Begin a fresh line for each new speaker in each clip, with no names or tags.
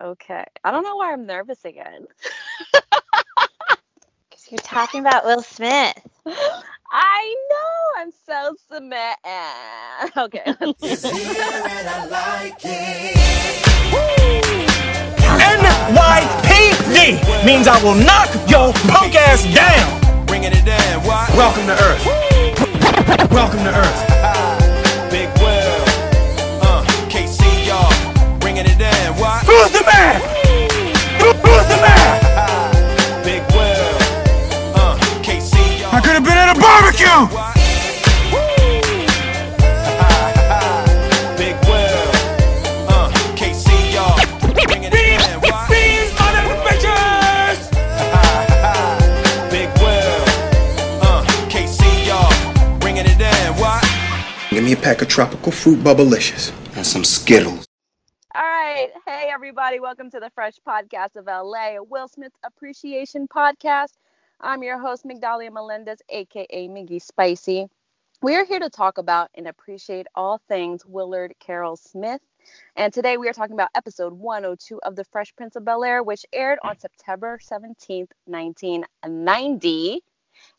Okay. I don't know why I'm nervous again.
Because you're talking about Will Smith.
I know. I'm so submit. Okay.
NYPD means I will knock your punk ass down.
Bringing it down.
Welcome to Earth. Welcome to Earth.
Bringing it down. What?
Who's the man? Who- Who's the man?
Big Will. Uh, KC, y'all.
I could have been at a barbecue.
What? Big Will. Uh, KC, y'all. Bringing it down. What?
These motherfuckers.
Big Will. Uh, KC, y'all. Bringing it down. What?
Give me a pack of tropical fruit bubblicious and some Skittles.
All right. Hey, everybody. Welcome to the Fresh Podcast of LA, Will Smith Appreciation Podcast. I'm your host, Migdalia Melendez, aka Miggy Spicy. We are here to talk about and appreciate all things Willard Carroll Smith. And today we are talking about episode 102 of The Fresh Prince of Bel Air, which aired on September 17th, 1990.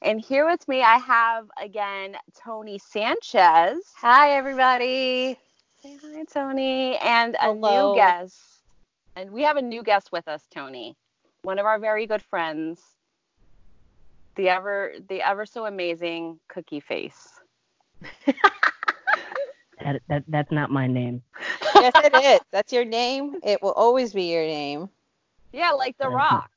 And here with me, I have again Toni Sanchez.
Hi, everybody.
Say hi, Toni. And a
Hello.
new guest. And we have a new guest with us, Toni. One of our very good friends. The ever the ever so amazing Cookie Face.
That, that that's not my name.
yes, it is. That's your name. It will always be your name.
Yeah, like The
Mhm.
Rock.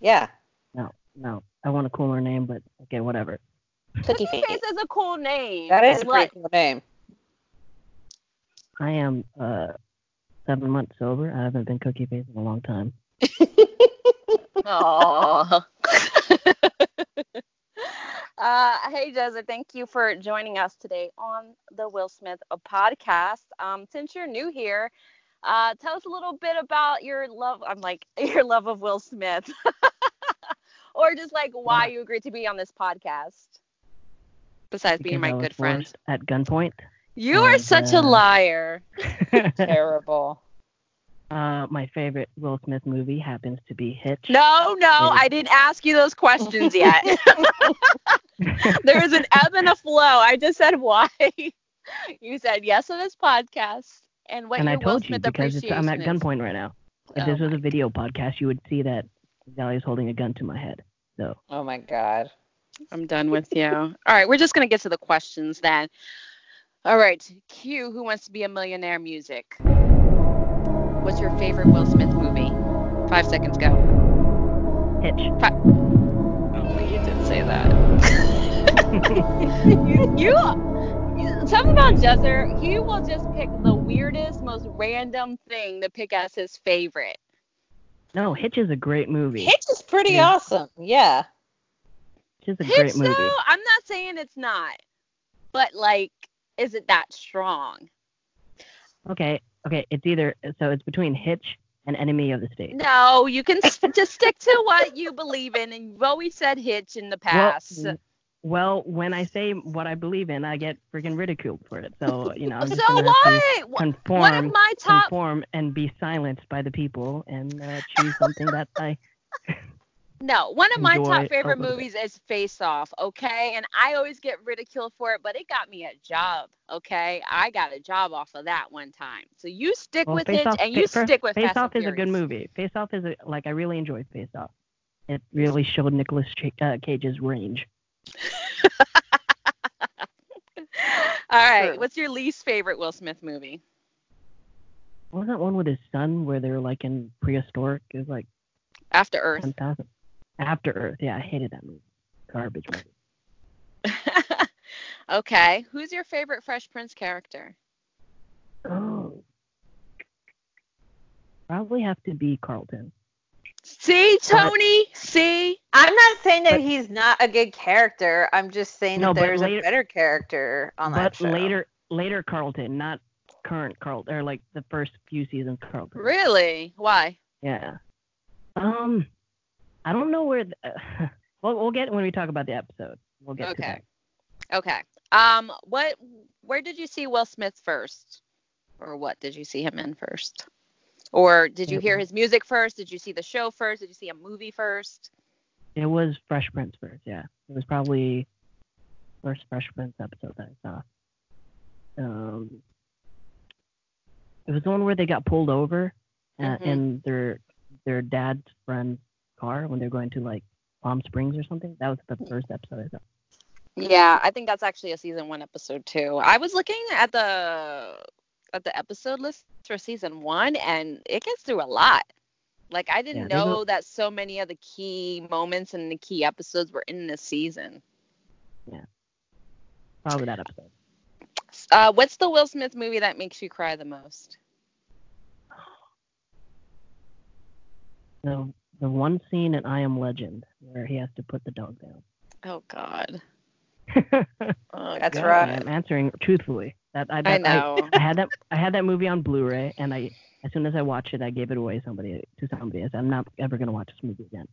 Yeah.
No, no. I want a cooler name, but okay, whatever.
Cookie
Cookie
Face.
Face is a cool name.
That is a
And
pretty
like,
cool name.
I am uh seven months sober. I haven't been cookie face in a long time.
Aw. uh, hey, Joseph, thank you for joining us today on the Will Smith podcast. Um, since you're new here, uh, tell us a little bit about your love. I'm like your love of Will Smith, or just like why you agreed to be on this podcast. Besides being
because I
my good friend,
At gunpoint.
You are
and,
such a liar.
Terrible.
uh, my favorite Will Smith movie happens to be Hitch.
No, no,
Yeah.
I didn't ask you those questions yet. there is an ebb and a flow. I just said why. you said yes to this podcast and what
and I told
Will
you
Smith
because it's, I'm at gunpoint right now. If
Oh
this was a video podcast, you would see that Dahlia's holding a gun to my head. So
Oh my God.
I'm done with you. All right, we're just gonna get to the questions then. All right, Q. Who wants to be a millionaire? Music. What's your favorite Will Smith movie? Five seconds go.
Hitch. Five.
Oh, you did say that. you, you, something about Jezzer, he will just pick the weirdest, most random thing to pick as his favorite.
no, Hitch is a great movie.
Hitch is pretty
Yeah.
awesome. Yeah.
Hitch is a
Hitch,
great movie.
though, I'm not saying it's not, but like, is it that strong?
Okay, okay. It's either so it's between Hitch and Enemy of the State.
No, you can just stick to what you believe in, and you've always said Hitch in the past.
Well, well, when I say what I believe in, I get freaking ridiculed for it. So you know, I'm just
so
gonna
what?
Conform,
of my top
conform, and be silenced by the people and uh, choose something that I.
No, one of my
enjoy
top favorite movies is Face Off, okay? And I always get ridiculed for it, but it got me a job, okay? I got a job off of that one time. So you stick
Well,
with it
Off,
and you stick with
Face
Fast
Off is a good movie. Face Off is a, like I really enjoyed Face Off. It really showed Nicolas uh, Cage's range.
All right,
True.
what's your least favorite Will Smith movie?
What was that one with his son where they're like in prehistoric? It was like
After Earth.
10,000. After Earth. Yeah, I hated that movie. Garbage movie.
okay, who's your favorite Fresh Prince character?
Oh. Probably have to be Carlton.
See, Toni? See?
I'm not saying that
But-
he's not a good character. I'm just saying
No,
that there's
later-
a better character on that
But
show.
later, later Carlton, not current Carlton, or like the first few seasons Carlton.
Really? Why?
Yeah. Um, I don't know where. The, well, we'll get when we talk about the episode. We'll get
Okay. Okay. Um, what? Where did you see Will Smith first, or what did you see him in first? Or did you hear his music first? Did you see the show first? Did you see a movie first?
It was Fresh Prince first, yeah. It was probably first Fresh Prince episode that I saw. Um, it was the one where they got pulled over uh,
Mhm.
in their their dad's friend's car when they're going to like Palm Springs or something. That was the first episode I saw.
Yeah, I think that's actually a season one episode too. I was looking at the at the episode list for season one, and it gets through a lot. Like I didn't
Yeah,
know that so many of the key moments and the key episodes were in this season.
Yeah, probably that episode.
Uh, what's the Will Smith movie that makes you cry the most?
The the one scene in I Am Legend where he has to put the dog down.
Oh God. Oh,
That's
God.
right.
I'm answering truthfully. That I,
I
that,
know.
I had that I had that movie on Blu-ray, and I as soon as I watched it, I gave it away somebody to somebody. I said, I'm not ever gonna watch this movie again.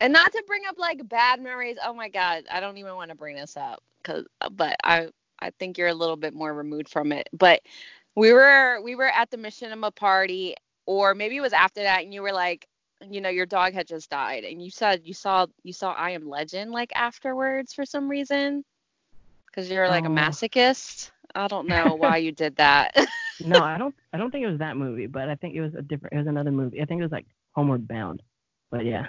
and not to bring up like bad memories. Oh my God, I don't even want to bring this up because, uh, but I I think you're a little bit more removed from it. But we were we were at the machinima party, or maybe it was after that, and you were like, you know, your dog had just died, and you said you saw you saw I Am Legend like afterwards for some reason, because you're like a
Oh.
masochist. I don't know why you did that.
No, I don't I don't think it was that movie, but I think it was a different. It was another movie. I think it was like Homeward Bound. But yeah,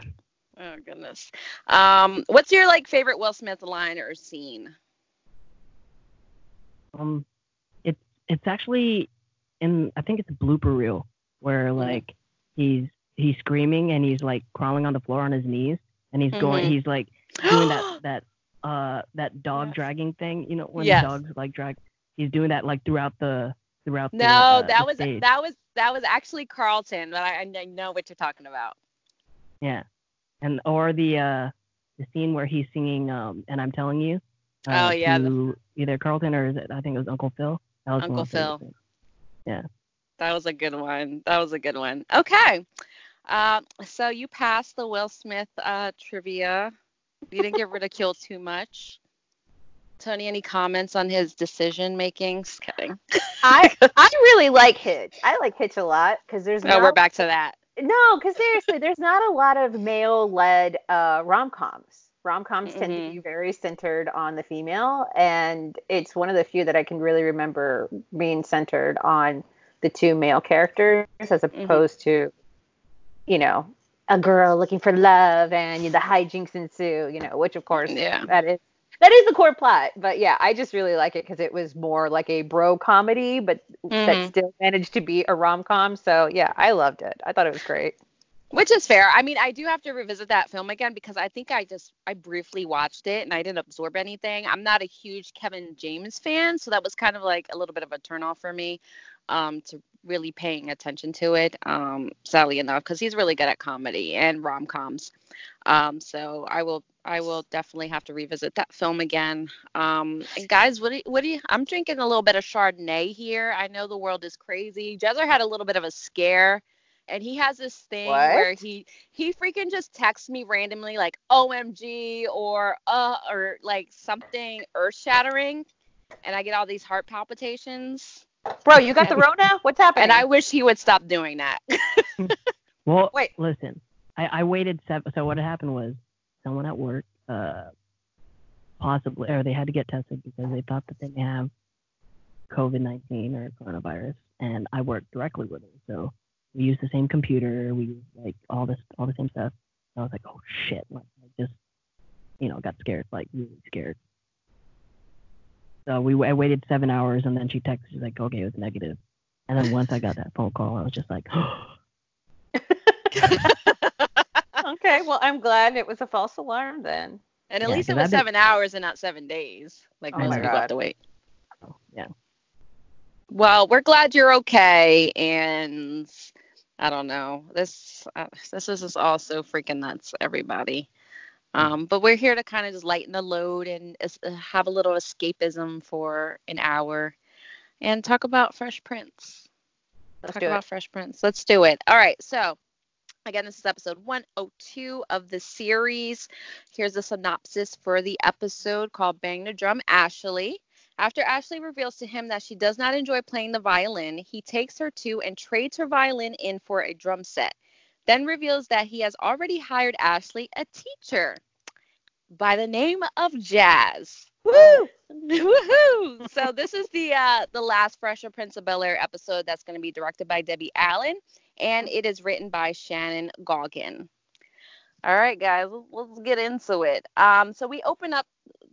oh goodness. Um, what's your like favorite Will Smith line or scene?
um, it's it's actually in I think it's a blooper reel where
Mm-hmm.
like he's he's screaming and he's like crawling on the floor on his knees and he's going
Mhm.
he's like doing that that uh that dog
Yes.
dragging thing you know when
Yes.
the dogs like drag he's doing that like throughout the throughout the,
No,
uh,
that
the
was
stage.
that was that was actually Carlton, but I, I know what you're talking about.
yeah and or the uh the scene where he's singing um and I'm telling you
Oh,
uh,
yeah, the-
either Carlton or is it I think it was Uncle Phil that was
Uncle
of my favorite
Phil.
yeah
That was a good one. That was a good one. Okay. Uh, so you passed the Will Smith uh, trivia. You didn't get ridiculed too much. Toni, any comments on his decision making? Just kidding.
I I really like Hitch. I like Hitch a lot because there's
no.
not,
we're back to that.
no, because seriously, there's not a lot of male-led uh, rom-coms. Rom-coms tend to
Mhm.
be very centered on the female, and it's one of the few that I can really remember being centered on the two male characters as opposed to, you know, a girl looking for love and the hijinks ensue. You know, which of course
Yeah.
that is that is the core plot. But yeah, I just really like it because it was more like a bro comedy, but that
Mhm.
still managed to be a rom com. So yeah, I loved it. I thought it was great.
Which is fair. I mean, I do have to revisit that film again because I think I just I briefly watched it and I didn't absorb anything. I'm not a huge Kevin James fan, so that was kind of like a little bit of a turnoff for me um, to really paying attention to it. Um, sadly enough, because he's really good at comedy and rom coms. Um, so I will I will definitely have to revisit that film again. Um, and guys, what do you, what do you? I'm drinking a little bit of Chardonnay here. I know the world is crazy. Jezzer had a little bit of a scare and he has this thing
What?
where he he freaking just texts me randomly like OMG or uh or like something earth shattering and I get all these heart palpitations
Bro, you got the Rona? What's happening?
and I wish he would stop doing that.
Well,
Wait.
listen, I, I waited seven. So what happened was someone at work, uh, possibly, or they had to get tested because they thought that they may have COVID nineteen or coronavirus, and I worked directly with them, so we used the same computer, we used like all this, all the same stuff. And I was like, oh shit, like I just, you know, got scared, like really scared. So we, I waited seven hours, and then she texted, she's like, okay, it was negative. And then once I got that phone call, I was just like,
okay, well, I'm glad it was a false alarm then.
And at
Yeah,
least it was
I've been-
seven hours and not seven days. Like
Oh
most
my
people have to wait.
yeah.
Well, we're glad you're okay, and I don't know. This uh, this is just all so freaking nuts, everybody. Um, but we're here to kind of just lighten the load and uh, have a little escapism for an hour, and talk about Fresh Prince.
Let's
talk about
it.
Fresh Prince. Let's do it. All right. So, again, this is episode 102 of the series. Here's a synopsis for the episode called Bang the Drum Ashley. After Ashley reveals to him that she does not enjoy playing the violin, he takes her to and trades her violin in for a drum set. Then reveals that he has already hired Ashley a teacher by the name of Jazz.
Woo!
Woohoo! So this is the uh, the last Fresh Prince of Bel Air episode that's going to be directed by Debbie Allen, and it is written by Shannon Gaughan. All right, guys, let's get into it. Um, so we open up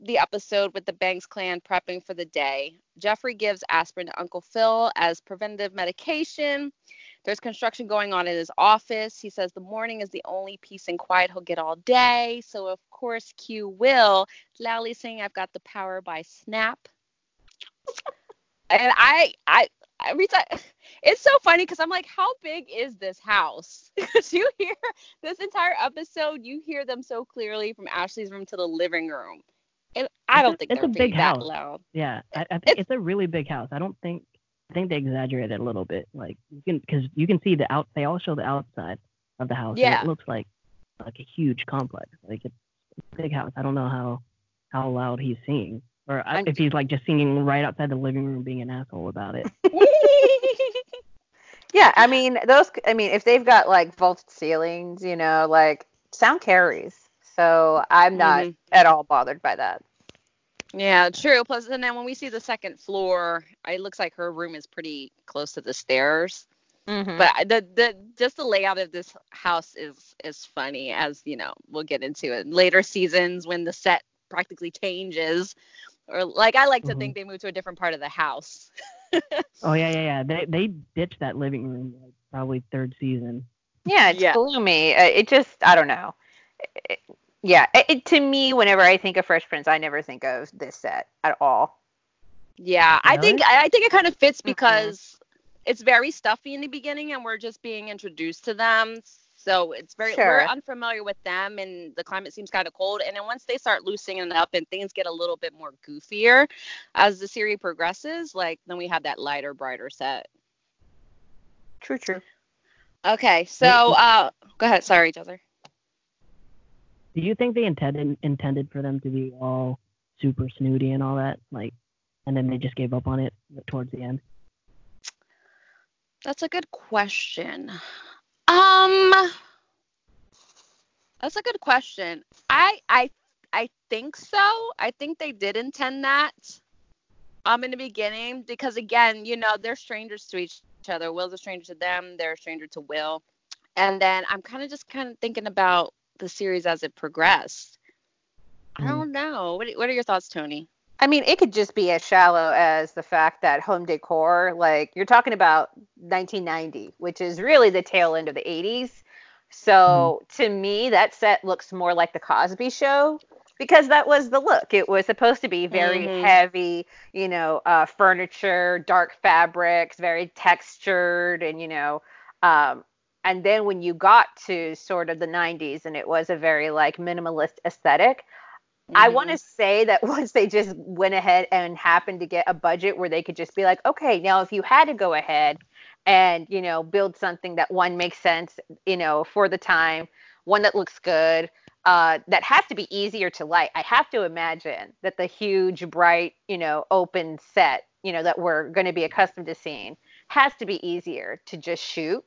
the episode with the Banks clan prepping for the day. Jeffrey gives aspirin to Uncle Phil as preventative medication. There's construction going on in his office. He says the morning is the only peace and quiet he'll get all day. So of course, cue Will loudly saying, "I've got the power by Snap." and I, I, every time it's so funny because I'm like, how big is this house? Because you hear this entire episode, you hear them so clearly from Ashley's room to the living room. And I don't think
it's a big house.
loud.
Yeah, I, I think
It's-
it's, a really big house. I don't think I think they exaggerated it a little bit. Like you can because you can see the out. They all show the outside of the house.
Yeah.
it looks like like a huge complex. Like it's a big house. I don't know how how loud he's singing, or I-
I'm-
if he's like just singing right outside the living room, being an asshole about it.
Yeah, I mean those. I mean, if they've got like vaulted ceilings, you know, like sound carries. So I'm not
Mhm.
at all bothered by that.
Yeah, true. Plus, and then when we see the second floor, it looks like her room is pretty close to the stairs.
Mm-hmm.
But the the just the layout of this house is is funny, as you know, we'll get into it later seasons when the set practically changes, or like I like to
Mhm.
think they move to a different part of the house.
Oh yeah, yeah, yeah. They they ditched that living room like probably third season.
yeah, it's
Yeah.
gloomy. Uh, It just, I don't know. It- yeah, it, it, to me, whenever I think of Fresh Prince, I never think of this set at all.
Yeah, I think I I think it kind of fits
Mhm.
because it's very stuffy in the beginning, and we're just being introduced to them. So it's very we're unfamiliar with them, and the climate seems kind of cold. And then once they start loosening up and things get a little bit more goofier as the series progresses, like then we have that lighter, brighter set.
True, true.
Okay, so uh, go ahead. Sorry, Jezzer.
Do you think they intended intended for them to be all super snooty and all that, like, and then they just gave up on it towards the end?
That's a good question. Um That's a good question. I I I think so. I think they did intend that um in the beginning because again, you know, they're strangers to each other. Will's a stranger to them, they're a stranger to Will. And then I'm kind of just kind of thinking about the series as it progressed. I
Mm.
don't know. What what are your thoughts, Toni?
I mean, it could just be as shallow as the fact that home decor, like you're talking about 1990, which is really the tail end of the 80s. So to me, that set looks more like the Cosby Show because that was the look. It was supposed to be very
Mhm.
heavy, you know, uh, furniture, dark fabrics, very textured, and you know, um, and then when you got to sort of the 90s, and it was a very like minimalist aesthetic. I
Mhm.
want to say that once they just went ahead and happened to get a budget where they could just be like, okay, now if you had to go ahead and, you know, build something that one makes sense, you know, for the time, one that looks good, uh, that has to be easier to light. I have to imagine that the huge, bright, you know, open set, you know, that we're going to be accustomed to seeing has to be easier to just shoot.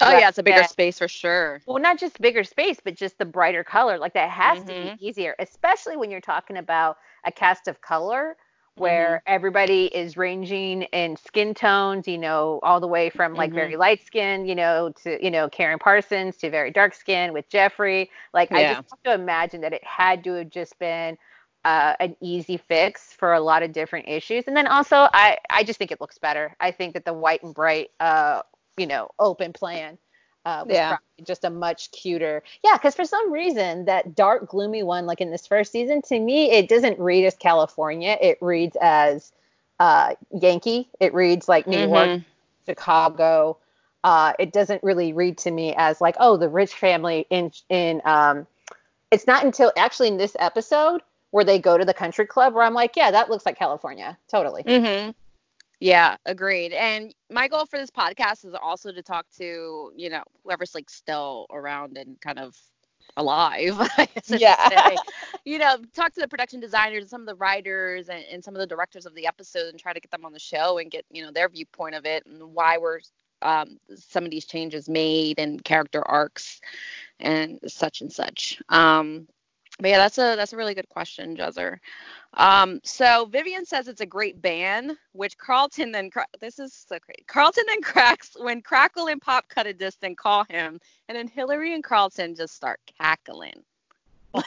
Oh yeah, it's a bigger
Yeah.
space for sure.
Well, not just bigger space, but just the brighter color. Like that has to
Mhm.
be easier, especially when you're talking about a cast of color where
Mm-hmm.
everybody is ranging in skin tones, you know, all the way from like
Mhm.
very light skin, you know, to, you know, Karyn Parsons to very dark skin with Jeffrey. Like I just have to imagine that it had to have just been uh, an easy fix for a lot of different issues. And then also I, I just think it looks better. I think that the white and bright, uh, you know, open plan uh, was
Yeah.
probably just a much cuter. Yeah, because for some reason that dark, gloomy one, like in this first season, to me it doesn't read as California. It reads as uh, Yankee. It reads like New York,
Mhm.
Chicago. Uh, it doesn't really read to me as like, oh, the rich family in in. Um, it's not until actually in this episode where they go to the country club where I'm like, yeah, that looks like California, totally.
Mm-hmm. Yeah, agreed. And my goal for this podcast is also to talk to, you know, whoever's like still around and kind of alive. I guess I should
Yeah.
you know, talk to the production designers and some of the writers and, and some of the directors of the episode and try to get them on the show and get, you know, their viewpoint of it and why were um, some of these changes made and character arcs and such and such. Um, but yeah, that's a that's a really good question, Jezzer. Um, so Vivian says it's a great band, which Carlton then this is so great. Carlton then cracks when Crackle and Pop cut a disc and call him, and then Hillary and Carlton just start cackling.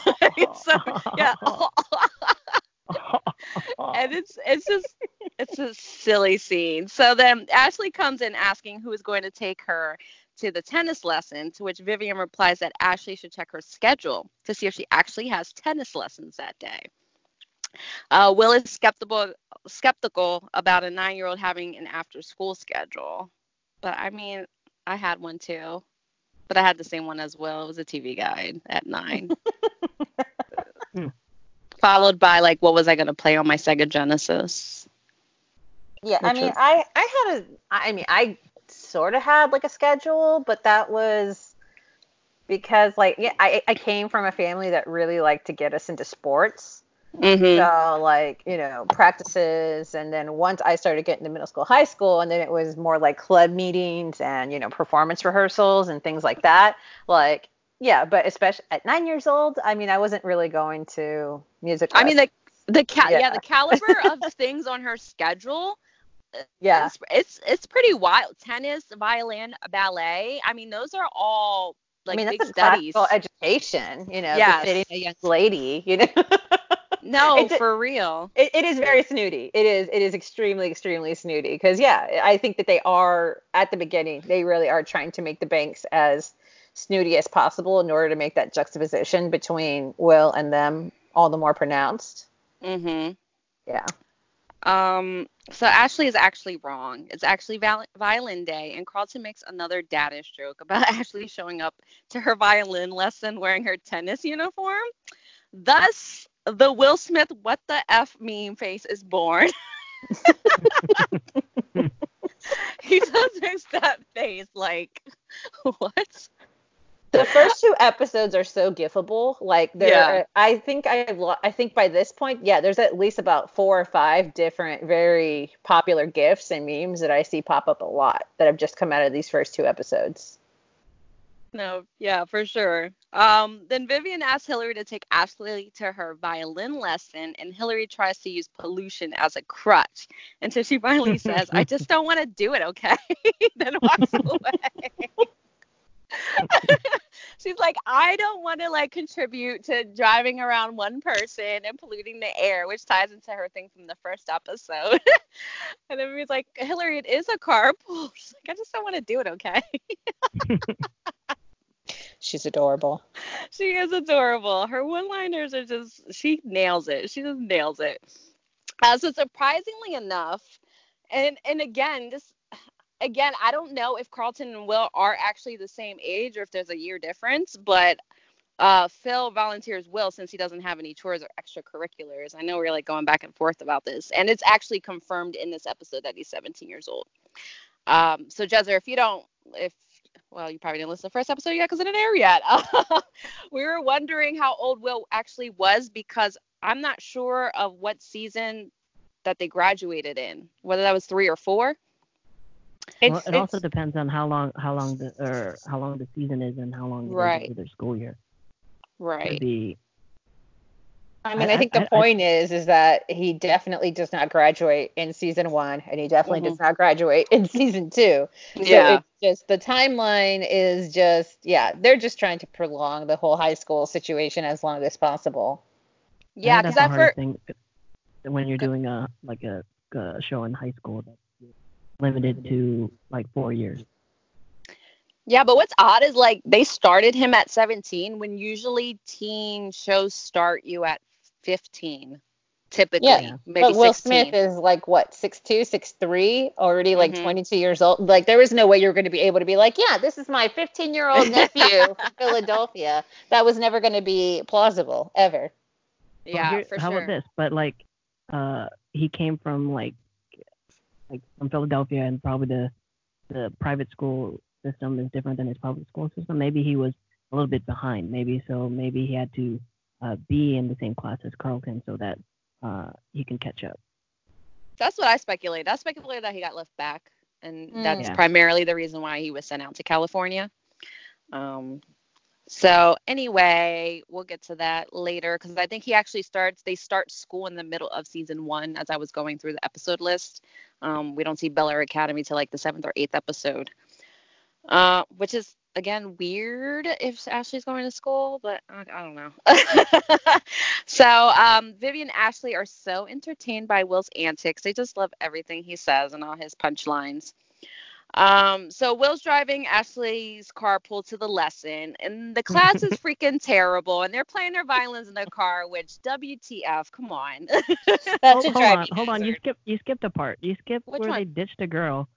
so yeah, and it's it's just it's a silly scene. So then Ashley comes in asking who is going to take her to the tennis lesson, to which Vivian replies that Ashley should check her schedule to see if she actually has tennis lessons that day. Uh, Will is skeptical skeptical about a nine year old having an after school schedule. But I mean, I had one too. But I had the same one as Will. It was a TV guide at nine. Followed by like what was I gonna play on my Sega Genesis?
Yeah, I mean,
was-
I I had a I mean, I sort of had like a schedule, but that was because like yeah, I I came from a family that really liked to get us into sports.
Mm-hmm.
So like, you know, practices and then once I started getting to middle school, high school, and then it was more like club meetings and, you know, performance rehearsals and things like that. Like, yeah, but especially at nine years old, I mean, I wasn't really going to music.
I mean the the ca- yeah.
Yeah.
the caliber of things on her schedule
yeah.
it's, it's it's pretty wild. Tennis, violin, ballet. I mean, those are all like
I mean,
big
that's a
studies.
classical education, you know,
Yes.
befitting a young lady, you know.
no,
It's
for real.
it, it is very snooty. It is it is extremely extremely snooty because yeah, I think that they are at the beginning they really are trying to make the banks as snooty as possible in order to make that juxtaposition between Will and them all the more pronounced.
Mhm.
Yeah.
Um. So Ashley is actually wrong. It's actually val- violin day, and Carlton makes another daddish joke about Ashley showing up to her violin lesson wearing her tennis uniform. Thus, the Will Smith "What the f" meme face is born. he does makes that face like what?
The first two episodes are so gifable. Like there,
Yeah.
I think I, I think by this point, yeah, there's at least about four or five different very popular gifs and memes that I see pop up a lot that have just come out of these first two episodes.
No, yeah, for sure. Um, then Vivian asks Hillary to take Ashley to her violin lesson, and Hillary tries to use pollution as a crutch until she finally says, "I just don't want to do it, okay?" then walks away. She's like, "I don't want to like contribute to driving around one person and polluting the air," which ties into her thing from the first episode. and then he's like, "Hillary, it is a carpool." She's like, "I just don't want to do it, okay?"
She's adorable.
She is adorable. Her one-liners are just she nails it. She just nails it. Uh, so surprisingly enough, and and again, this again, I don't know if Carlton and Will are actually the same age or if there's a year difference, but uh, Phil volunteers Will since he doesn't have any chores or extracurriculars. I know we're like going back and forth about this, and it's actually confirmed in this episode that he's 17 years old. Um, so Jezzer, if you don't, if well, you probably didn't listen to the first episode yet because it didn't air yet. we were wondering how old Will actually was because I'm not sure of what season that they graduated in, whether that was three or four.
Well,
It's,
it also depends on how long how long the or how long the season is and how long it is
Right.
into their school year. Could
Right.
be
I mean,
I-
I, think
I-
the
I-
point is, is that he definitely does not graduate in season one, and he definitely does mm-hmm. not graduate in season two. So
Yeah.
it's just the timeline is just, yeah, they're just trying to prolong the whole high school situation as long as possible.
Yeah, because
that's
I've
the hardest
heard.
thing when you're doing a like a, a show in high school that's limited to like four years.
Yeah, but what's odd is like they started him at 17 when usually teen shows start you at 15, typically.
Yeah,
maybe
but Will
16.
Smith is like what, six two, six three, already like
Mhm.
22 years old. Like there was no way you're going to be able to be like, yeah, this is my 15 year old nephew from Philadelphia. That was never going to be plausible ever.
Well,
yeah,
here-
for
how
sure.
about this? But like, uh, he came from like, like from Philadelphia, and probably the the private school system is different than his public school system. Maybe he was a little bit behind. Maybe so. Maybe he had to uh, be in the same class as Carlton so that uh, he can catch up.
That's what I speculated. I speculated that he got left back, and
Mm.
that's
Yeah.
primarily the reason why he was sent out to California. Um, so anyway, we'll get to that later because I think he actually starts. They start school in the middle of season one. As I was going through the episode list, um, we don't see Bel Air Academy till like the seventh or eighth episode, uh, which is again weird if Ashley's going to school, but I, I don't know. so um, Vivian and Ashley are so entertained by Will's antics. They just love everything he says and all his punchlines. Um, so Will's driving Ashley's car pulled to the lesson, and the class is freaking terrible, and they're playing their violins in the car. Which WTF? Come on.
That's
hold,
a
hold on, hold on. You skipped you skipped the part. You skipped
Which
where
one?
they ditched a girl,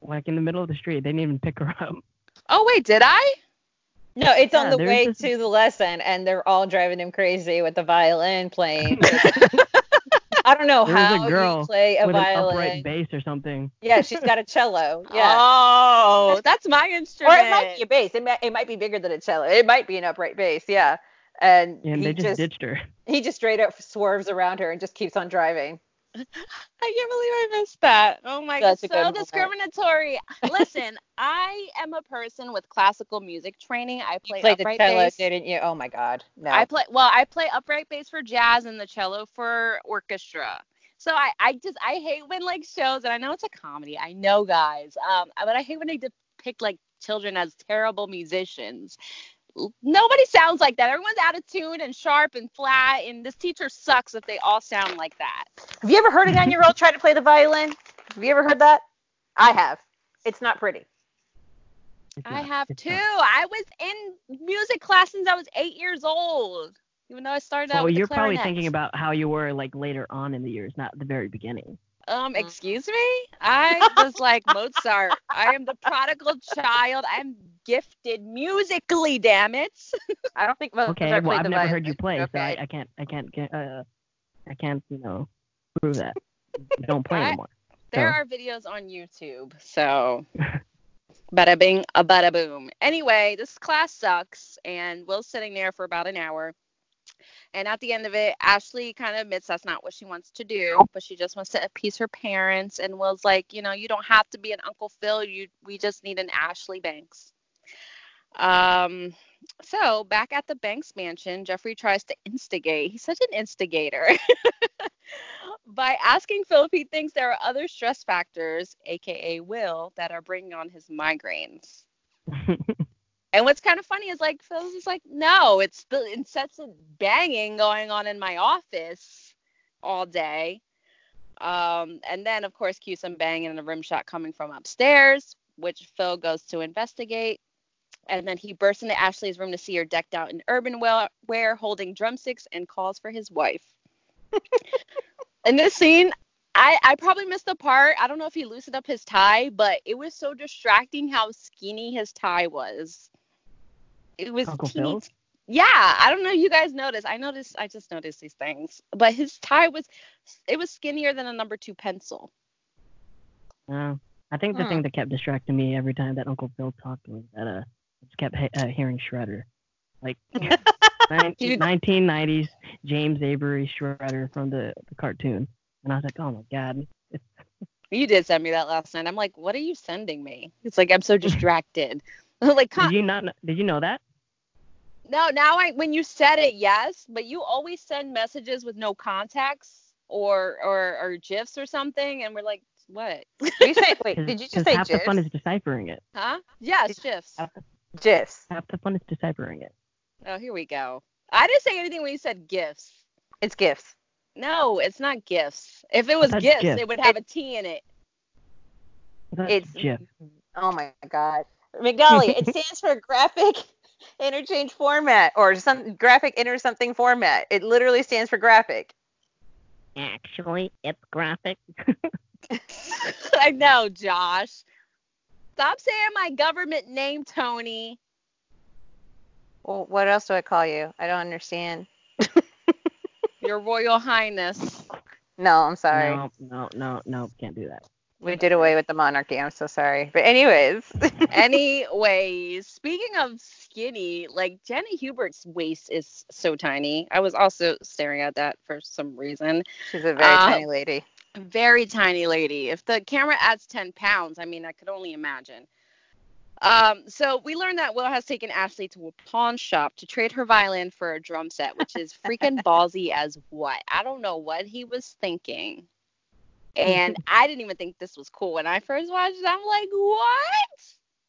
like in the middle of the street. They didn't even pick her up.
oh wait, did I?
No, it's on the way
this-
to the lesson, and they're all driving him crazy with the violin playing. I don't know
There was a
how
girl
you play a
with an
violin.
upright bass or something.
Yeah, she's got a cello. Yeah.
Oh, that's my instrument.
or it might be a bass. It might, it might be bigger than a cello. It might be an upright bass. Yeah. And,
And
he
they
just,
just ditched her.
he just straight up swerves around her and just keeps on driving.
I can't believe I missed that. Oh my god, so discriminatory. Listen, I am a person with classical music training. I play
You played the
upright
cello,
bass.
didn't you? Oh my God. No.
I play well, I play upright bass for jazz and the cello for orchestra. So I, I just I hate when like shows and I know it's a comedy. I know guys. Um but I hate when they depict like children as terrible musicians. L- Nobody sounds like that. Everyone's out of tune and sharp and flat and this teacher sucks if they all sound like that.
Have you ever heard a nine-year-old try to play the violin? Have you ever heard that? I have. It's not pretty.
I have too. I was in music class since I was 8 years old. Even though I started out
So you're probably thinking about how you were like later on in the years, not the very beginning.
Um, excuse me? I was like Mozart. I am the prodigal child. I'm gifted musically, damn it.
I don't think most
Okay, well
played
I've
the
never
violin.
heard you play, so I, I can't I can't uh I can't you know prove that. Don't play
I-
anymore.
There
So-
are videos on YouTube, so bada bing, a bada boom. Anyway, this class sucks, and Will's sitting there for about an hour. And at the end of it, Ashley kind of admits that's not what she wants to do, but she just wants to appease her parents. And Will's like, you know, you don't have to be an Uncle Phil. You, we just need an Ashley Banks. Um, so back at the Banks mansion, Jeffrey tries to instigate. He's such an instigator. By asking Phil if he thinks there are other stress factors, aka Will, that are bringing on his migraines. And what's kind of funny is like Phil's is like, no, it's the incessant banging going on in my office all day. Um, and then of course cue some banging and a rim shot coming from upstairs, which Phil goes to investigate. And then he bursts into Ashley's room to see her decked out in urban wear, holding drumsticks, and calls for his wife. in this scene, I, I probably missed the part. I don't know if he loosened up his tie, but it was so distracting how skinny his tie was. It was
Uncle
teeny-
Phil's?
Yeah, I don't know. if You guys noticed? I noticed. I just noticed these things. But his tie was, it was skinnier than a number two pencil.
Uh, I think the
Hmm.
thing that kept distracting me every time that Uncle Phil talked was that uh, just kept uh, hearing Shredder, like nin-
Dude.
1990s James Avery Shredder from the, the cartoon, and I was like, oh my god,
You did send me that last night. I'm like, what are you sending me? It's like I'm so distracted. like,
did you not? Did you know that?
No, now I when you said it, yes, but you always send messages with no context or or or gifs or something, and we're like, what?
You say, wait, did you just say
half the fun is deciphering it.
Huh? Yes, gifs.
Half the,
GIFs.
half the fun is deciphering it.
Oh, here we go. I didn't say anything when you said gifs.
It's GIFs.
No, it's not gifs. If it was
thought
gifs,
GIF.
it would have a T in it.
That's
It's
GIF.
Oh my God. McDolly, it stands for graphic interchange format or some graphic inter something format. It literally stands for graphic.
Actually, it's graphic.
I know, Josh. Stop saying my government name, Toni.
Well, what else do I call you? I don't understand.
Your Royal Highness.
No, I'm sorry.
No, no, no, no, can't do that.
We did away with the monarchy. I'm so sorry. But anyways.
Anyways, speaking of skinny, like Janet Hubert's waist is so tiny. I was also staring at that for some reason.
She's a very
Uh,
tiny lady.
Very tiny lady. If the camera adds 10 pounds, I mean, I could only imagine. Um, so we learned that Will has taken Ashley to a pawn shop to trade her violin for a drum set, which is freaking ballsy as what? I don't know what he was thinking. And I didn't even think this was cool when I first watched it. I'm like, what?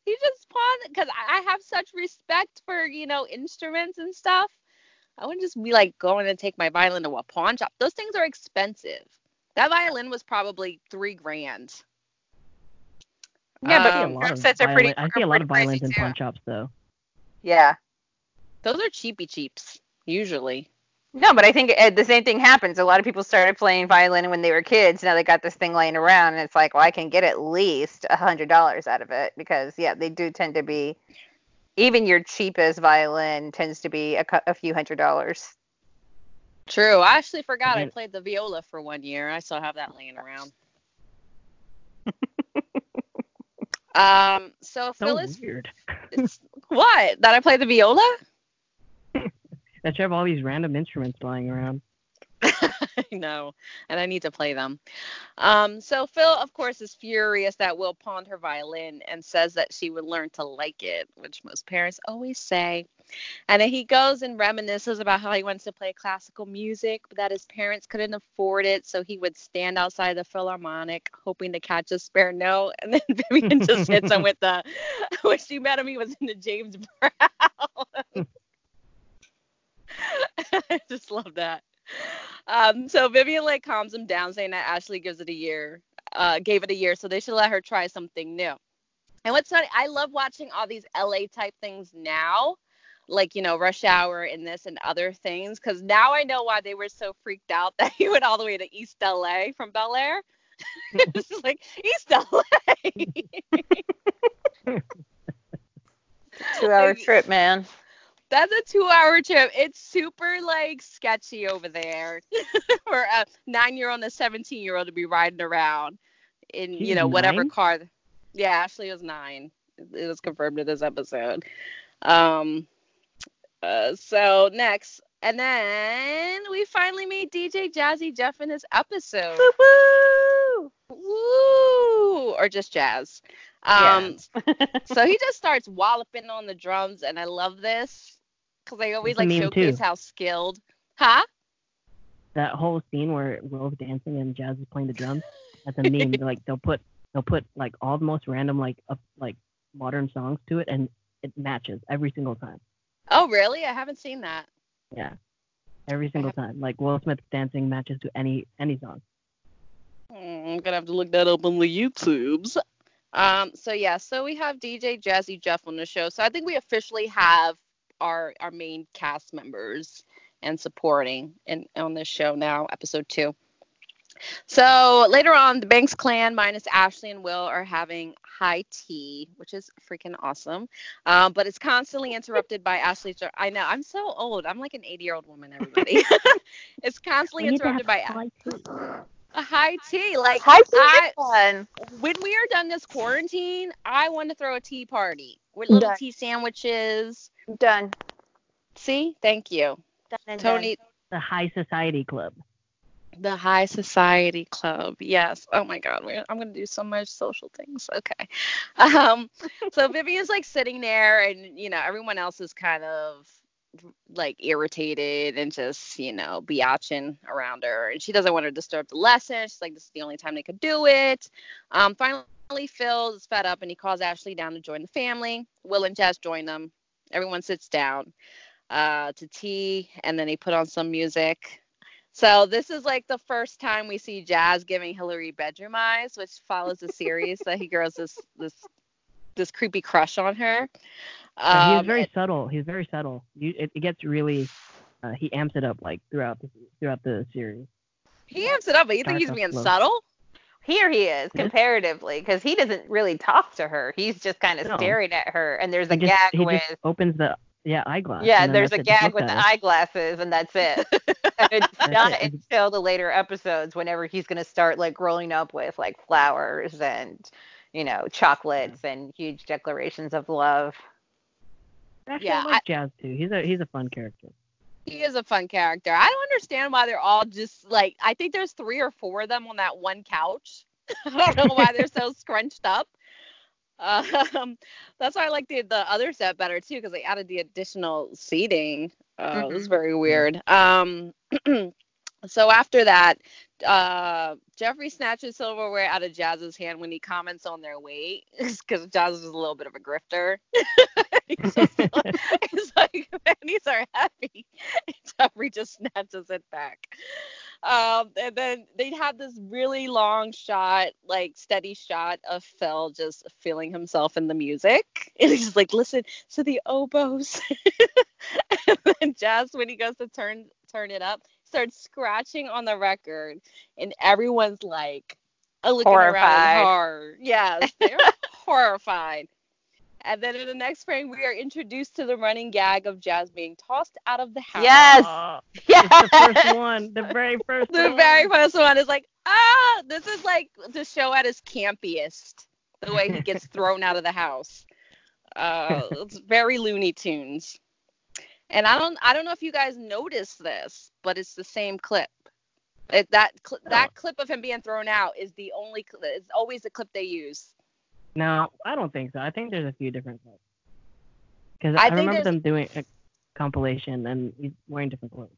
He just pawned because I I have such respect for you know instruments and stuff. I wouldn't just be like going and take my violin to a pawn shop. Those things are expensive. That violin was probably three grand.
Yeah, but
I see a
Um,
lot
drum
of
sets are pretty-
I see a lot of violins in pawn shops though.
Yeah.
those are cheapy cheaps usually.
No, but I think uh, the same thing happens. A lot of people started playing violin when they were kids. Now they got this thing laying around, and it's like, well, I can get at least a hundred dollars out of it because, yeah, they do tend to be. Even your cheapest violin tends to be a, a few hundred dollars.
True. I actually forgot I played the viola for one year. I still have that laying around. um. So
So
Phyllis,
weird.
what? That I played the viola?
That you have all these random instruments lying around.
I know, and I need to play them. Um, so Phil, of course, is furious that Will pawned her violin and says that she would learn to like it, which most parents always say. And then he goes and reminisces about how he wants to play classical music, but that his parents couldn't afford it, so he would stand outside the Philharmonic hoping to catch a spare note. And then Vivian just hits him with the, when she met him, he was in the James Brown. I just love that. Um, so Vivian like calms him down, saying that Ashley gives it a year, uh, gave it a year, so they should let her try something new. And what's funny, I love watching all these LA type things now, like you know Rush Hour and this and other things, because now I know why they were so freaked out that he went all the way to East LA from Bel Air. it's just like East LA.
Two hour
Like-
trip, man.
That's a two-hour trip. It's super like sketchy over there for a nine-year-old and a seventeen-year-old to be riding around in you
She's
know whatever car. Yeah, Ashley was nine. It was confirmed in this episode. Um. Uh, so next, and then we finally meet DJ Jazzy Jeff in this episode.
Woo!
Woo! Or just jazz. Um. so he just starts walloping on the drums, and I love this because they always like showcase
too.
how skilled. Huh?
That whole scene where Will's dancing and Jazz is playing the drums. That's a meme. like they'll put they'll put like all the most random like up like modern songs to it and it matches every single time.
Oh, really? I haven't seen that.
Yeah. Every single time. Like Will Smith's dancing matches to any any song.
Hmm, I'm gonna have to look that up on the YouTubes. Um. So yeah. So we have DJ Jazzy Jeff on the show. So I think we officially have our our main cast members and supporting in on this show now, episode two. So later on, the Banks clan minus Ashley and Will are having high tea, which is freaking awesome. Um, but it's constantly interrupted by Ashley's. I know I'm so old. I'm like an 80 year old woman. Everybody. it's constantly
We need to
interrupted by
have high tea.
a high tea. Like
Hi,
I,
fun.
when we are done this quarantine, I want to throw a tea party with little
Done.
tea sandwiches.
Done.
See, thank you,
Done and
Toni.
The High Society Club.
The High Society Club. Yes. Oh my God. We're, I'm gonna do so much social things. Okay. Um. So Vivian's like sitting there, and you know everyone else is kind of like irritated and just you know biatching around her, and she doesn't want to disturb the lesson. She's like, this is the only time they could do it. Um. Finally, Phil is fed up, and he calls Ashley down to join the family. Will and Jess join them. Everyone sits down uh, to tea, and then they put on some music. So this is like the first time we see Jazz giving Hillary bedroom eyes, which follows a series that he grows this this this creepy crush on her. Um,
he's very subtle. He's very subtle. You, it, it gets really uh, he amps it up like throughout the throughout the series.
he amps it up, but you think he's being
slow.
subtle?
Here he is comparatively because he doesn't really talk to her. He's just kind of
No.
staring at her, and there's a
just
gag
he
with
just opens the Yeah, eyeglass.
Yeah, there's a gag with the eyeglasses, and that's it. and it's
That's
not
it.
until the later episodes, whenever he's gonna start like growing up with like flowers and you know chocolates and huge declarations of love.
Actually,
Yeah,
I like Jazz too. He's a he's a fun character.
He is a fun character. I don't understand why they're all just like I think there's three or four of them on that one couch. I don't know why they're so scrunched up. Um, that's why I like the the other set better too because they added the additional seating. Uh, It was very weird. Um, so after that, uh, Jeffrey snatches silverware out of Jazz's hand when he comments on their weight because Jazz is a little bit of a grifter. he's, like, he's like, man, these are heavy. And Jeffrey just snatches it back. Um, and then they had this really long shot, like steady shot of Phil just feeling himself in the music. And he's just like, listen to the oboes. and then Jazz, when he goes to turn turn it up, starts scratching on the record, and everyone's like looking around
Horrified.
in horror. Yes, they're horrified. And then in the next frame, we are introduced to the running gag of Jazz being tossed out of the house.
Yes,
Oh,
yeah.
it's the first one. The very first
The
one.
very first one is like, ah, this is like the show at his campiest. The way he gets thrown out of the house. Uh, it's very Looney Tunes. And I don't, I don't know if you guys noticed this, but it's the same clip. It, that cl- that clip of him being thrown out is the only. Cl- it's always the clip they use.
No, I don't think so. I think there's a few different clips. Because
I
I, remember
there's-
them doing a compilation and he's wearing different clothes.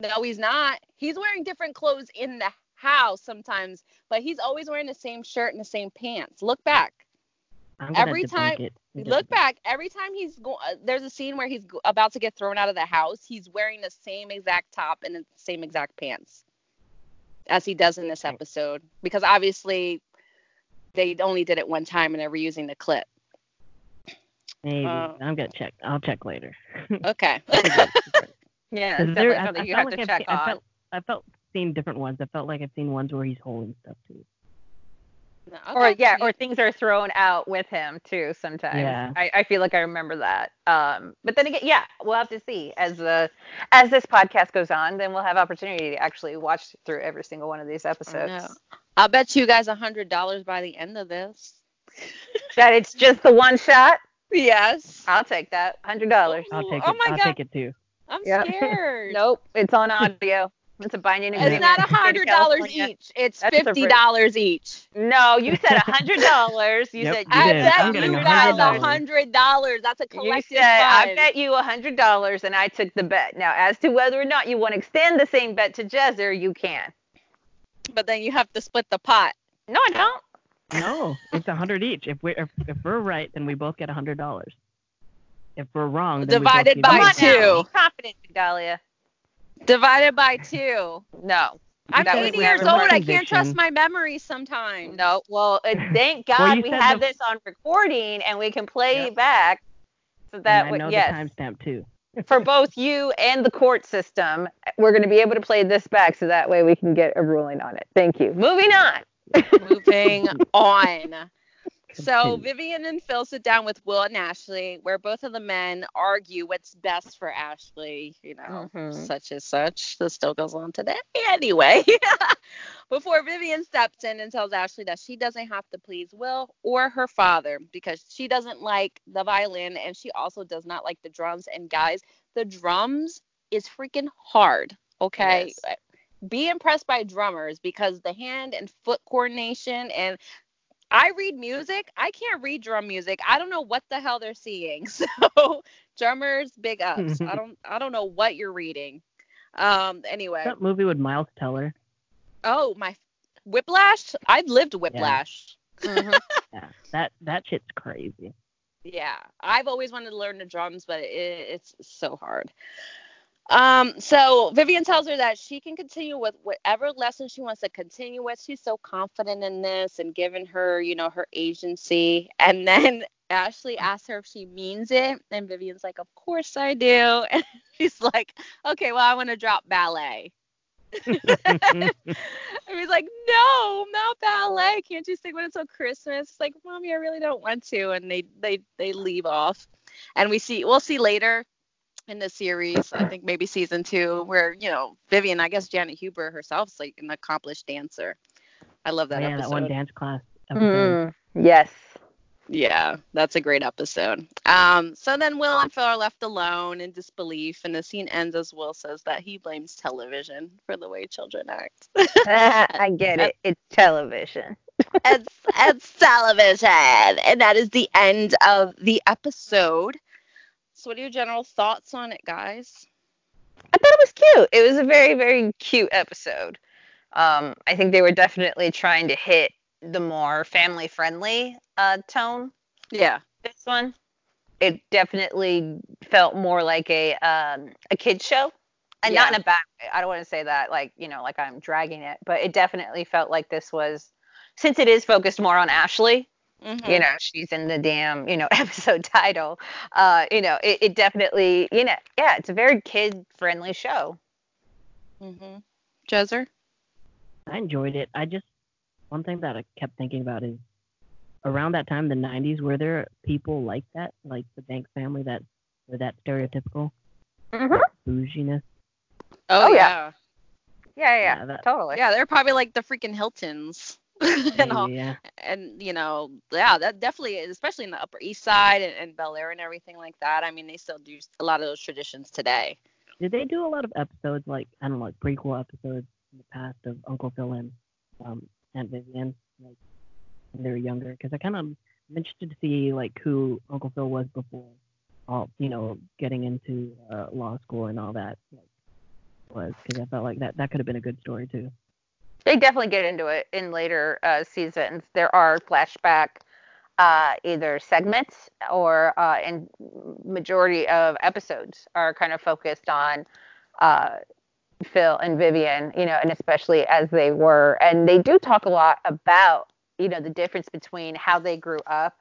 No, he's not. He's wearing different clothes in the house sometimes, but he's always wearing the same shirt and the same pants. Look back.
I'm
Every time-
it.
Look back. Every time he's going, uh, there's a scene where he's go- about to get thrown out of the house. He's wearing the same exact top and the same exact pants as he does in this episode because obviously they only did it one time and they're reusing the clip.
Maybe.
uh,
I'm gonna check. I'll check later.
Okay.
yeah,
there- I-
something
I
you
felt
have to
I've
check
seen- I felt, I felt seen different ones. I felt like I've seen ones where he's holding stuff too.
Or
Okay.
yeah, or things are thrown out with him too. Sometimes
Yeah.
I, I feel like I remember that. Um, but then again, yeah, we'll have to see as the as this podcast goes on. Then we'll have opportunity to actually watch through every single one of these
I
episodes.
Know. I'll bet you guys a hundred dollars by the end of this.
That it's just the one shot.
Yes.
I'll take that. Hundred dollars.
I'll take
Oh
it.
my
I'll
God.
take it too.
I'm
Yep.
scared.
Nope, it's on audio. It's a binding agreement.
It's not a
in the state of
hundred dollars each. It's
That's
fifty dollars each.
No, you said a hundred dollars. You
Yep,
said
you
I
did.
bet
I'm
you guys a
$100.
That's a
You
collective
said I bet you a hundred dollars, and I took the bet. Now, as to whether or not you want to extend the same bet to Jezzer, you can.
But then you have to split the pot.
No, I don't.
No, it's a hundred each. If we're if, if we're right, then we both get a hundred dollars. If we're wrong, then
Divided
we both
by
get
two.
now. Be confident, Dahlia.
Divided by two.
No.
I'm
That
80 years old.
my
I can't trust my memory sometimes.
No. Well, uh, thank God
you
we have
the-
this on recording and we can play
Yep.
back. So
And
that
I
would
know
yes,
the timestamp too.
For both you and the court system, we're going to be able to play this back so that way we can get a ruling on it. Thank you. Moving on.
Moving on. So Vivian and Phil sit down with Will and Ashley, where both of the men argue what's best for Ashley. You know,
Mhm.
such as such. This still goes on today. Anyway, before Vivian steps in and tells Ashley that she doesn't have to please Will or her father because she doesn't like the violin and she also does not like the drums. And guys, the drums is freaking hard. Okay.
Yes.
Be impressed by drummers because the hand and foot coordination and I read music. I can't read drum music. I don't know what the hell they're seeing. So drummers, big ups. I don't I don't know what you're reading. Um anyway.
That movie with Miles Teller.
Oh, my Whiplash? I've lived Whiplash.
Mhm.
Yeah, that that shit's crazy.
Yeah. I've always wanted to learn the drums, but it, it's so hard. Um, so Vivian tells her that she can continue with whatever lesson she wants to continue with. She's so confident in this and giving her, you know, her agency. And then Ashley asks her if she means it, and Vivian's like, "Of course I do." And she's like, "Okay, well, I want to drop ballet." And he's like, "No, not ballet. Can't you sing when it's on Christmas?" It's like, "Mommy, I really don't want to." And they they they leave off. and we see we'll see later in the series, I think maybe season two, where you know Vivian, I guess Janet Hubert herself is like an accomplished dancer. I love that
yeah,
episode.
that one dance class.
Mm, yes.
Yeah, that's a great episode. Um, so then Will and Phil are left alone in disbelief, and the scene ends as Will says that he blames television for the way children act.
I get it. It's television.
it's, it's television, and that is the end of the episode. So, what are your general thoughts on it, guys?
I thought it was cute. It was a very, very cute episode. Um, I think they were definitely trying to hit the more family friendly uh, tone.
Yeah.
This one, it definitely felt more like a um, a kid show, and not in a bad way. I don't want to say that like you know like I'm dragging it, but it definitely felt like this was since it is focused more on Ashley.
Mhm.
You know, she's in the damn you know episode title. Uh, you know, it, it definitely you know yeah, it's a very kid friendly show.
Mm-hmm. Jezzer?
I enjoyed it. I just one thing that I kept thinking about is around that time, the '90s, were there people like that, like the Banks family, that were that stereotypical
mm-hmm.
bouginess?
Oh,
Oh,
yeah.
Yeah, yeah,
Yeah, that-
totally.
Yeah, they're probably like the freaking Hiltons. and all.
Yeah.
and you know, yeah, that definitely, especially in the Upper East Side and, and Bel Air and everything like that. I mean, they still do a lot of those traditions today.
Did they do a lot of episodes like I don't know, like prequel episodes in the past of Uncle Phil and um, Aunt Vivian, like when they were younger? Because I kind of am interested to see like who Uncle Phil was before, all you know, getting into uh, law school and all that. Like, was because I felt like that that could have been a good story too.
They definitely get into it in later uh, seasons. There are flashback uh, either segments or uh, in majority of episodes are kind of focused on uh, Phil and Vivian, you know, and especially as they were, and they do talk a lot about, you know, the difference between how they grew up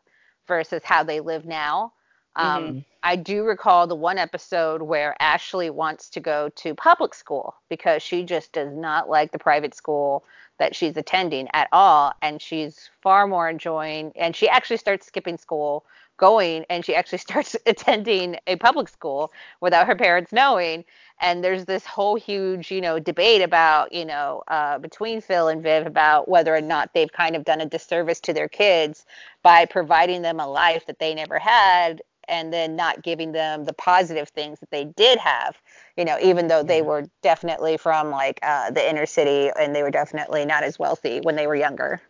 versus how they live now. Um, I do recall the one episode where Ashley wants to go to public school because she just does not like the private school that she's attending at all. And she's far more enjoying, and she actually starts skipping school, going, and she actually starts attending a public school without her parents knowing. And there's this whole huge, you know, debate about, you know, uh, between Phil and Viv about whether or not they've kind of done a disservice to their kids by providing them a life that they never had and then not giving them the positive things that they did have you know even though they were definitely from like uh, the inner city and they were definitely not as wealthy when they were younger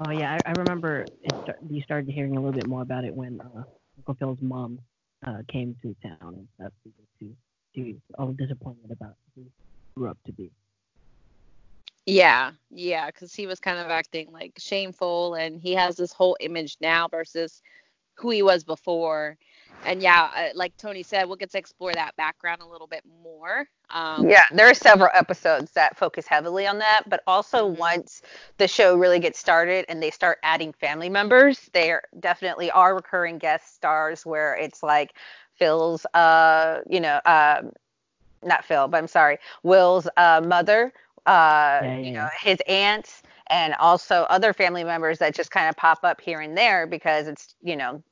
Oh yeah, I, I remember it start, you started hearing a little bit more about it when uh, Uncle Phil's mom uh, came to town and stuff. Because she, she was all disappointed about who he grew up to be.
Yeah, yeah, because he was kind of acting like shameful, and he has this whole image now versus who he was before. And yeah, uh, like Toni said, we'll get to explore that background a little bit more. Um,
yeah there are several episodes that focus heavily on that but also
Mhm.
once the show really gets started and they start adding family members there definitely are recurring guest stars where it's like phil's uh you know um not phil but i'm sorry will's uh mother uh
Yeah,
you know his aunts and also other family members that just kind of pop up here and there because it's you know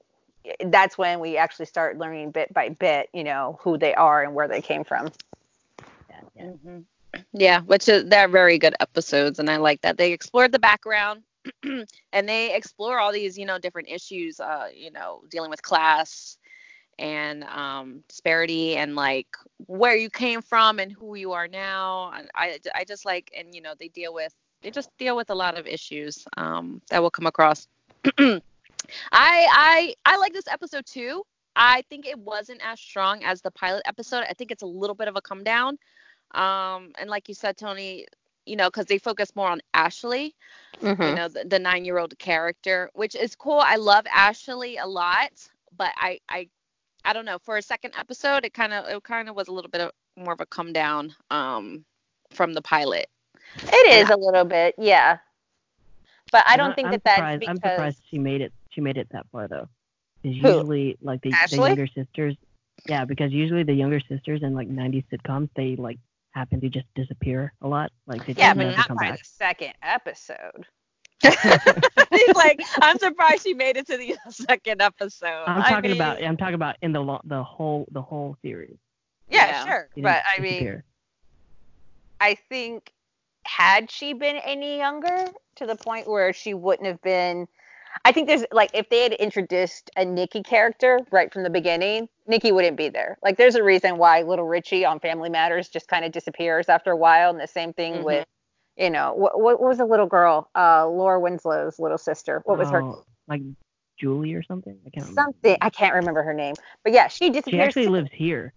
that's when we actually start learning bit by bit you know who they are and where they came from
Yeah, yeah.
Mhm. Yeah, which is they're very good episodes, and I like that they explored the background, and they explore all these you know different issues, uh, you know, dealing with class and um, disparity, and like where you came from and who you are now. And I I just like, and you know, they deal with they just deal with a lot of issues um, that will come across. I I I like this episode too. I think it wasn't as strong as the pilot episode. I think it's a little bit of a come down. Um, and like you said, Toni, you know, because they focus more on Ashley, you know, the, the nine year old character, which is cool. I love Ashley a lot, but I, I, I don't know. For a second episode, it kind of, it kind of was a little bit of more of a come down, um, from the pilot.
It is a little bit, yeah. But I don't
I'm-
think
I'm
that that's
surprised,
because
I'm surprised she made it. She made it that far though. Because usually, like the, the younger sisters, yeah, because usually the younger sisters in like '90s sitcoms, they like happen to just disappear a lot. Like they
yeah, but not
come
by
back.
the second episode.
He's like, I'm surprised she made it to the second episode.
I'm
I
talking
mean-
about I'm talking about in the lo- the whole the whole series.
Yeah,
Yeah.
sure.
She
But
didn't
I mean. I think had she been any younger to the point where she wouldn't have been I think there's like if they had introduced a Nikki character right from the beginning, Nikki wouldn't be there. Like there's a reason why little Richie on Family Matters just kind of disappears after a while and the same thing
Mhm.
with you know, what, what was the little girl? Uh Laura Winslow's little sister. What was her
Oh, like Julie or something? I can't remember.
something I can't remember her name. But yeah, she disappears.
She
disappears.
actually
too.
lives here.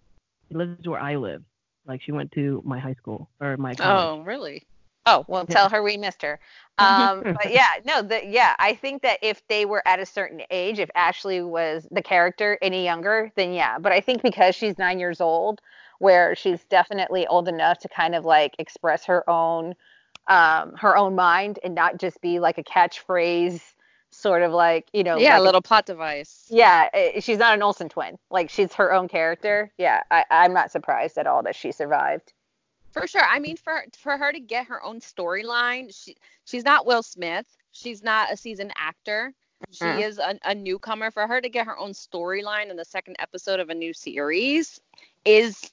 She lives where I live. Like she went to my high school or my college.
Oh, really?
Oh, well, tell her we missed her. Um, but yeah, no, the, yeah, I think that if they were at a certain age, if Ashley was the character any younger, then yeah. But I think because she's nine years old, where she's definitely old enough to kind of like express her own, um, her own mind and not just be like a catchphrase, sort of like you know,
yeah,
like
a little plot device.
yeah, she's not an Olsen twin. Like she's her own character. Yeah, I, I'm not surprised at all that she survived.
For sure. I mean, for for her to get her own storyline, she she's not Will Smith. She's not a seasoned actor. She
Mhm.
is a, a newcomer. For her to get her own storyline in the second episode of a new series is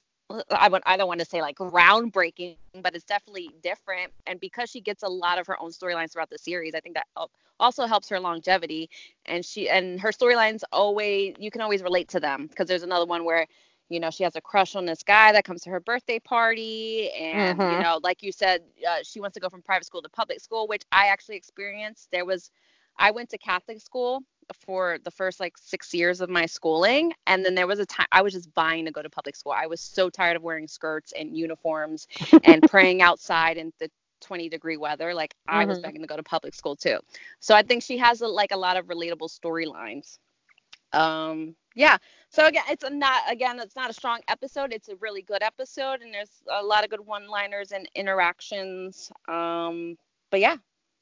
I would I don't want to say like groundbreaking, but it's definitely different. And because she gets a lot of her own storylines throughout the series, I think that also helps her longevity. And she and her storylines always you can always relate to them because there's another one where you know she has a crush on this guy that comes to her birthday party and you
Mhm.
know like you said uh, she wants to go from private school to public school which i actually experienced there was i went to catholic school for the first like six years of my schooling and then there was a time i was just vying to go to public school i was so tired of wearing skirts and uniforms and praying outside in the 20 degree weather like i was
Mhm.
begging to go to public school too so i think she has a, like a lot of relatable storylines um yeah so again it's a not again it's not a strong episode it's a really good episode and there's a lot of good one liners and interactions um but yeah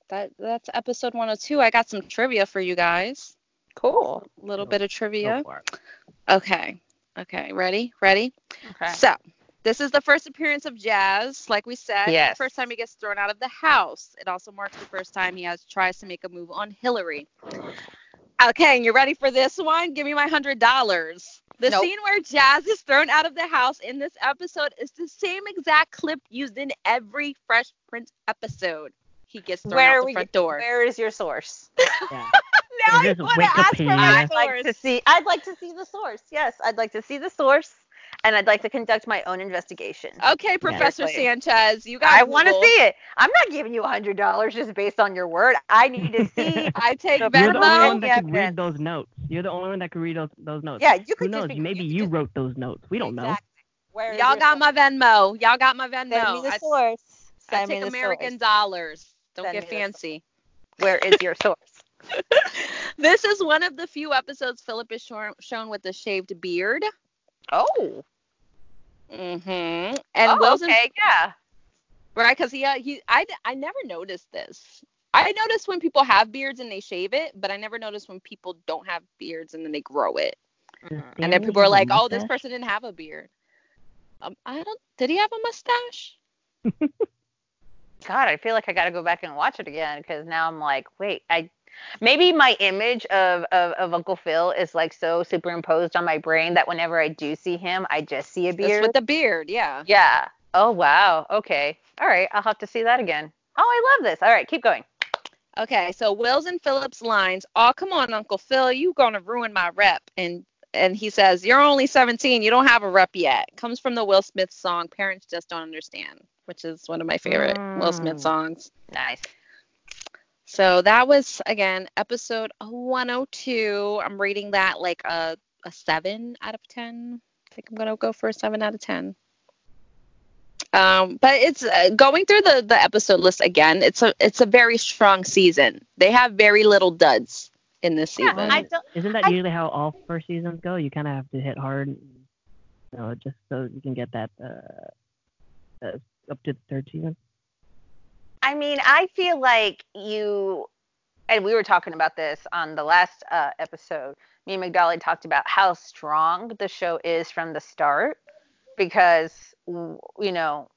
that that's episode 102 i got some trivia for you guys
Cool.
a little bit of trivia
for
okay okay ready ready
Okay.
so this is the first appearance of Jazz, like we said.
Yes.
The first time he gets thrown out of the house. It also marks the first time he has tries to make a move on Hillary. Okay, and you're ready for this one? Give me my hundred dollars. The
Nope.
scene where Jazz is thrown out of the house in this episode is the same exact clip used in every Fresh Prince episode. He gets thrown
Where
out the
we?
front door.
Where is your source?
Yeah.
now
Is
I want to ask for my
Wikipedia?
I'd like to see. I'd like to see the source. Yes, I'd like to see the source, and I'd like to conduct my own investigation.
Okay, Professor
Seriously.
Sanchez, you got.
I want to see it. I'm not giving you a hundred dollars just based on your word. I need to see.
I take
The
You're the only
Venmo.
one that could
Yeah,
read those notes. You're the only one that could read those, those notes.
yeah, you
Who
could just
knows?
be,
Maybe
could
you
just-
wrote those notes. We don't know.
Exactly. Where is
Y'all got my Venmo. Y'all got my Venmo.
Send me the
I-
source.
I
Send me
take
the
American
source.
dollars. Don't
Send
get fancy.
Where is your source?
this is one of the few episodes Philip is shown, shown with a shaved beard.
Oh.
Mm-hmm. And
oh,
Will's
okay. Yeah.
right because he uh, he I I never noticed this. I noticed when people have beards and they shave it, but I never noticed when people don't have beards and then they grow it.
Does
And then people are like, "Oh, this person didn't have a beard." Um, I don't. Did he have a mustache?
God, I feel like I got to go back and watch it again because now I'm like, wait, I maybe my image of, of of Uncle Phil is like so superimposed on my brain that whenever I do see him, I just see a
It's
beard.
with the beard, yeah.
yeah. Oh wow. Okay. All right. I'll have to see that again. Oh, I love this. All right, keep going.
Okay, so Will's and Phillips lines, "Oh, come on, Uncle Phil, you gonna ruin my rep." And and he says, "You're only 17, you don't have a rep yet." Comes from the Will Smith song "Parents Just Don't Understand," which is one of my favorite Will Smith
Mm.
songs.
Nice.
So that was again episode 102. I'm rating that like a a seven out of 10. I think I'm gonna go for a seven out of 10. Um, but it's uh, going through the the episode list again. It's a it's a very strong season. They have very little duds in this
Yeah,
season.
I don't.
Isn't that
I-
usually how all first seasons go? You kind of have to hit hard, you know, just so you can get that uh, uh, up to the third season.
I mean, I feel like you, and we were talking about this on the last uh, episode. Me and Migdalia talked about how strong the show is from the start because, you know,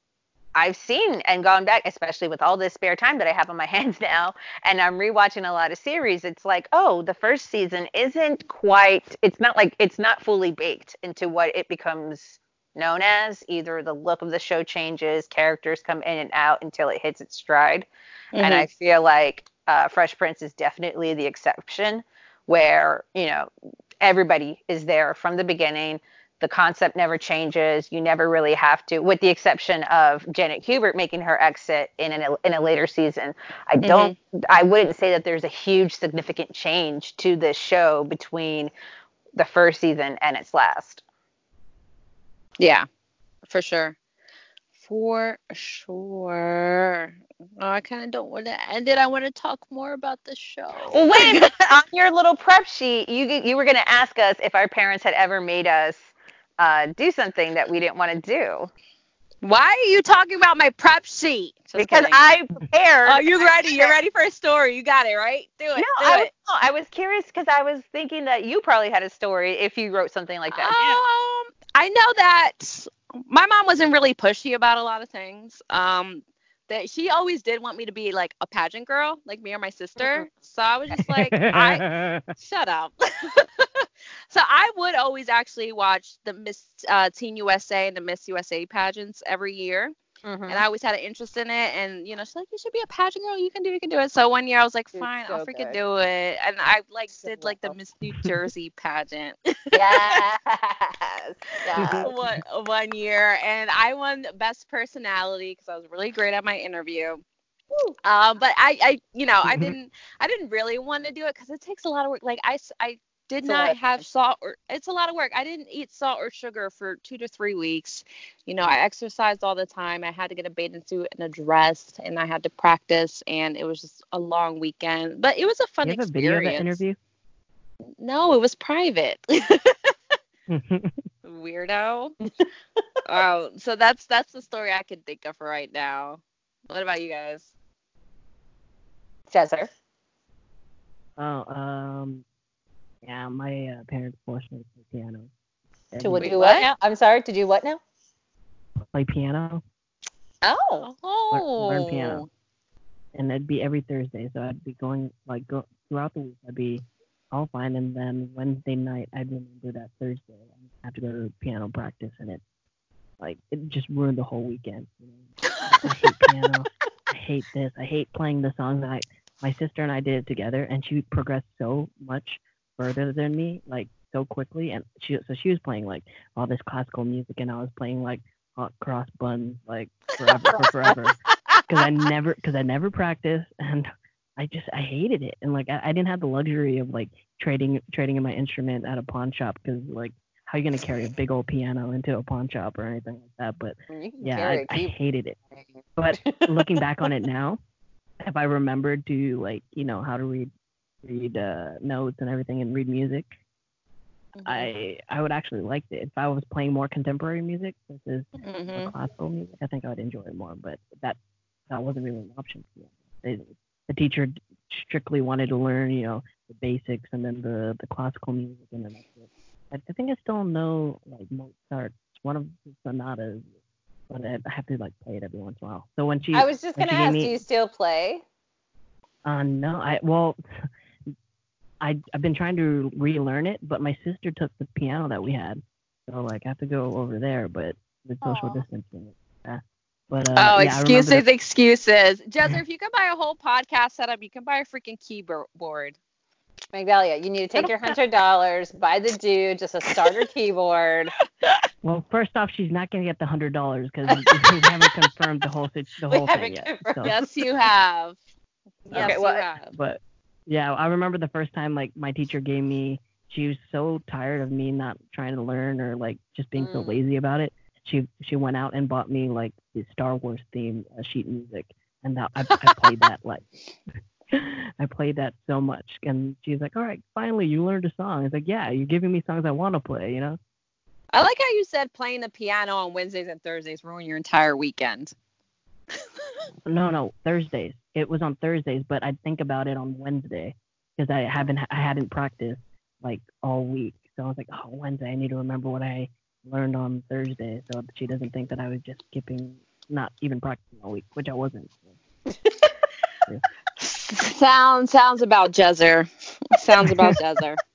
I've seen and gone back, especially with all this spare time that I have on my hands now, and I'm rewatching a lot of series. It's like, oh, the first season isn't quite. It's not like it's not fully baked into what it becomes known as. Either the look of the show changes, characters come in and out until it hits its stride, and I feel like uh, Fresh Prince is definitely the exception, where you know everybody is there from the beginning. The concept never changes. You never really have to, with the exception of Janet Hubert making her exit in an, in a later season. I don't. I wouldn't say that there's a huge significant change to this show between the first season and its last.
Yeah, for sure. For sure. Oh, I kind of don't want to end it. I want to talk more about the show.
Well, wait. On your little prep sheet, you you were going to ask us if our parents had ever made us uh, do something that we didn't want to do
Why are you talking about my prep sheet? Just
because
kidding.
I prepared.
Oh, you ready? You're ready for a story. You got it, right? Do it.
No,
do
I was,
it.
no, I was curious because I was thinking that you probably had a story if you wrote something like that.
Um, I know that my mom wasn't really pushy about a lot of things. Um, that she always did want me to be like a pageant girl, like me or my sister. So I was just like, I shut up. so I would always actually watch the Miss uh, Teen USA and the Miss USA pageants every year.
Mhm.
And I always had an interest in it. And, you know, she's like, you should be a pageant girl. You can do it. You can do it. So one year I was like, fine, I'll
so
freaking
good.
do it. And I like
So
did like the. Miss New Jersey pageant
yes. yes.
one, one year. And I won best personality because I was really great at my interview. Um, but I, I, you know, I
Mhm.
didn't, I didn't really want to do it because it takes a lot of work. Like I, s- I did
It's a lot
not
of
have salt or it's a lot of work. I didn't eat salt or sugar for two to three weeks. You know, I exercised all the time. I had to get a bathing suit and a dress, and I had to practice, and it was just a long weekend. But it was a fun
you have a video of
experience.
that interview?
No, it was private. Weirdo. oh, so that's that's the story I can think of right now. What about you guys?
Jezzer.
oh, um, yeah, my uh, parents forced me to play piano.
To what, do
what?
what now? I'm sorry, to do what now?
Play piano,
Oh.
Oh,
learn piano. and it'd be every Thursday. So I'd be going like go throughout the week. I'd be all fine, and then Wednesday night I'd remember that Thursday I have to go to piano practice, and it like it just ruined the whole weekend. You know? I hate piano. I hate this. I hate playing the songs that I. My sister and I did it together, and she progressed so much further than me, like so quickly. And she so she was playing like all this classical music, and I was playing like hot cross buns like forever for forever because I never because I never practiced and I just I hated it and like I, I didn't have the luxury of like trading trading in my instrument at a pawn shop because like how are you gonna carry a big old piano into a pawn shop or anything like that but yeah
I,
I,
a
I
key-
hated it but looking back on it now if I remembered to like you know how to read read uh, notes and everything and read music
Mm-hmm.
I I would actually like it if I was playing more contemporary music versus
hmm
classical music, I think I would enjoy it more. But that that wasn't really an option for me. They, the teacher strictly wanted to learn, you know, the basics and then the the classical music, and then. I, I think I still know like Mozart's one of the sonatas, but I, have to like play it every once in a while. So when she,
I was just gonna ask,
me-
do you still play?
uh, no, I well, I I've been trying to relearn it, but my sister took the piano that we had, so like I have to go over there, but with social
Aw.
distancing. Yeah. But uh,
Oh,
yeah, I remember the-
excuses, excuses. Jezzer, if you can buy a whole podcast setup, you can buy a freaking keyboard.
Migdalia, you need to take your hundred dollars, buy the dude just a starter keyboard.
Well, first off, she's not gonna get the hundred dollars because we haven't confirmed the whole the
We
whole thing yet. So,
Yes, you have. Yes,
Okay,
you have.
but yeah, I remember the first time like my teacher gave me. She was so tired of me not trying to learn or like just being so
Mm.
lazy about it. She she went out and bought me like the Star Wars theme uh, sheet music, and that I, I played that like. I played that so much, and she's like, "All right, finally, you learned a song." It's like, "Yeah, you're giving me songs I want to play," you know.
I like how you said playing the piano on Wednesdays and Thursdays ruin your entire weekend.
No, no, Thursdays. It was on Thursdays, but I'd think about it on Wednesday because I haven't I hadn't practiced like all week. So I was like, oh, Wednesday, I need to remember what I learned on Thursday, so she doesn't think that I was just skipping not even practicing all week, which I wasn't.
Sounds sounds about Jezzer. Sounds about Jezzer.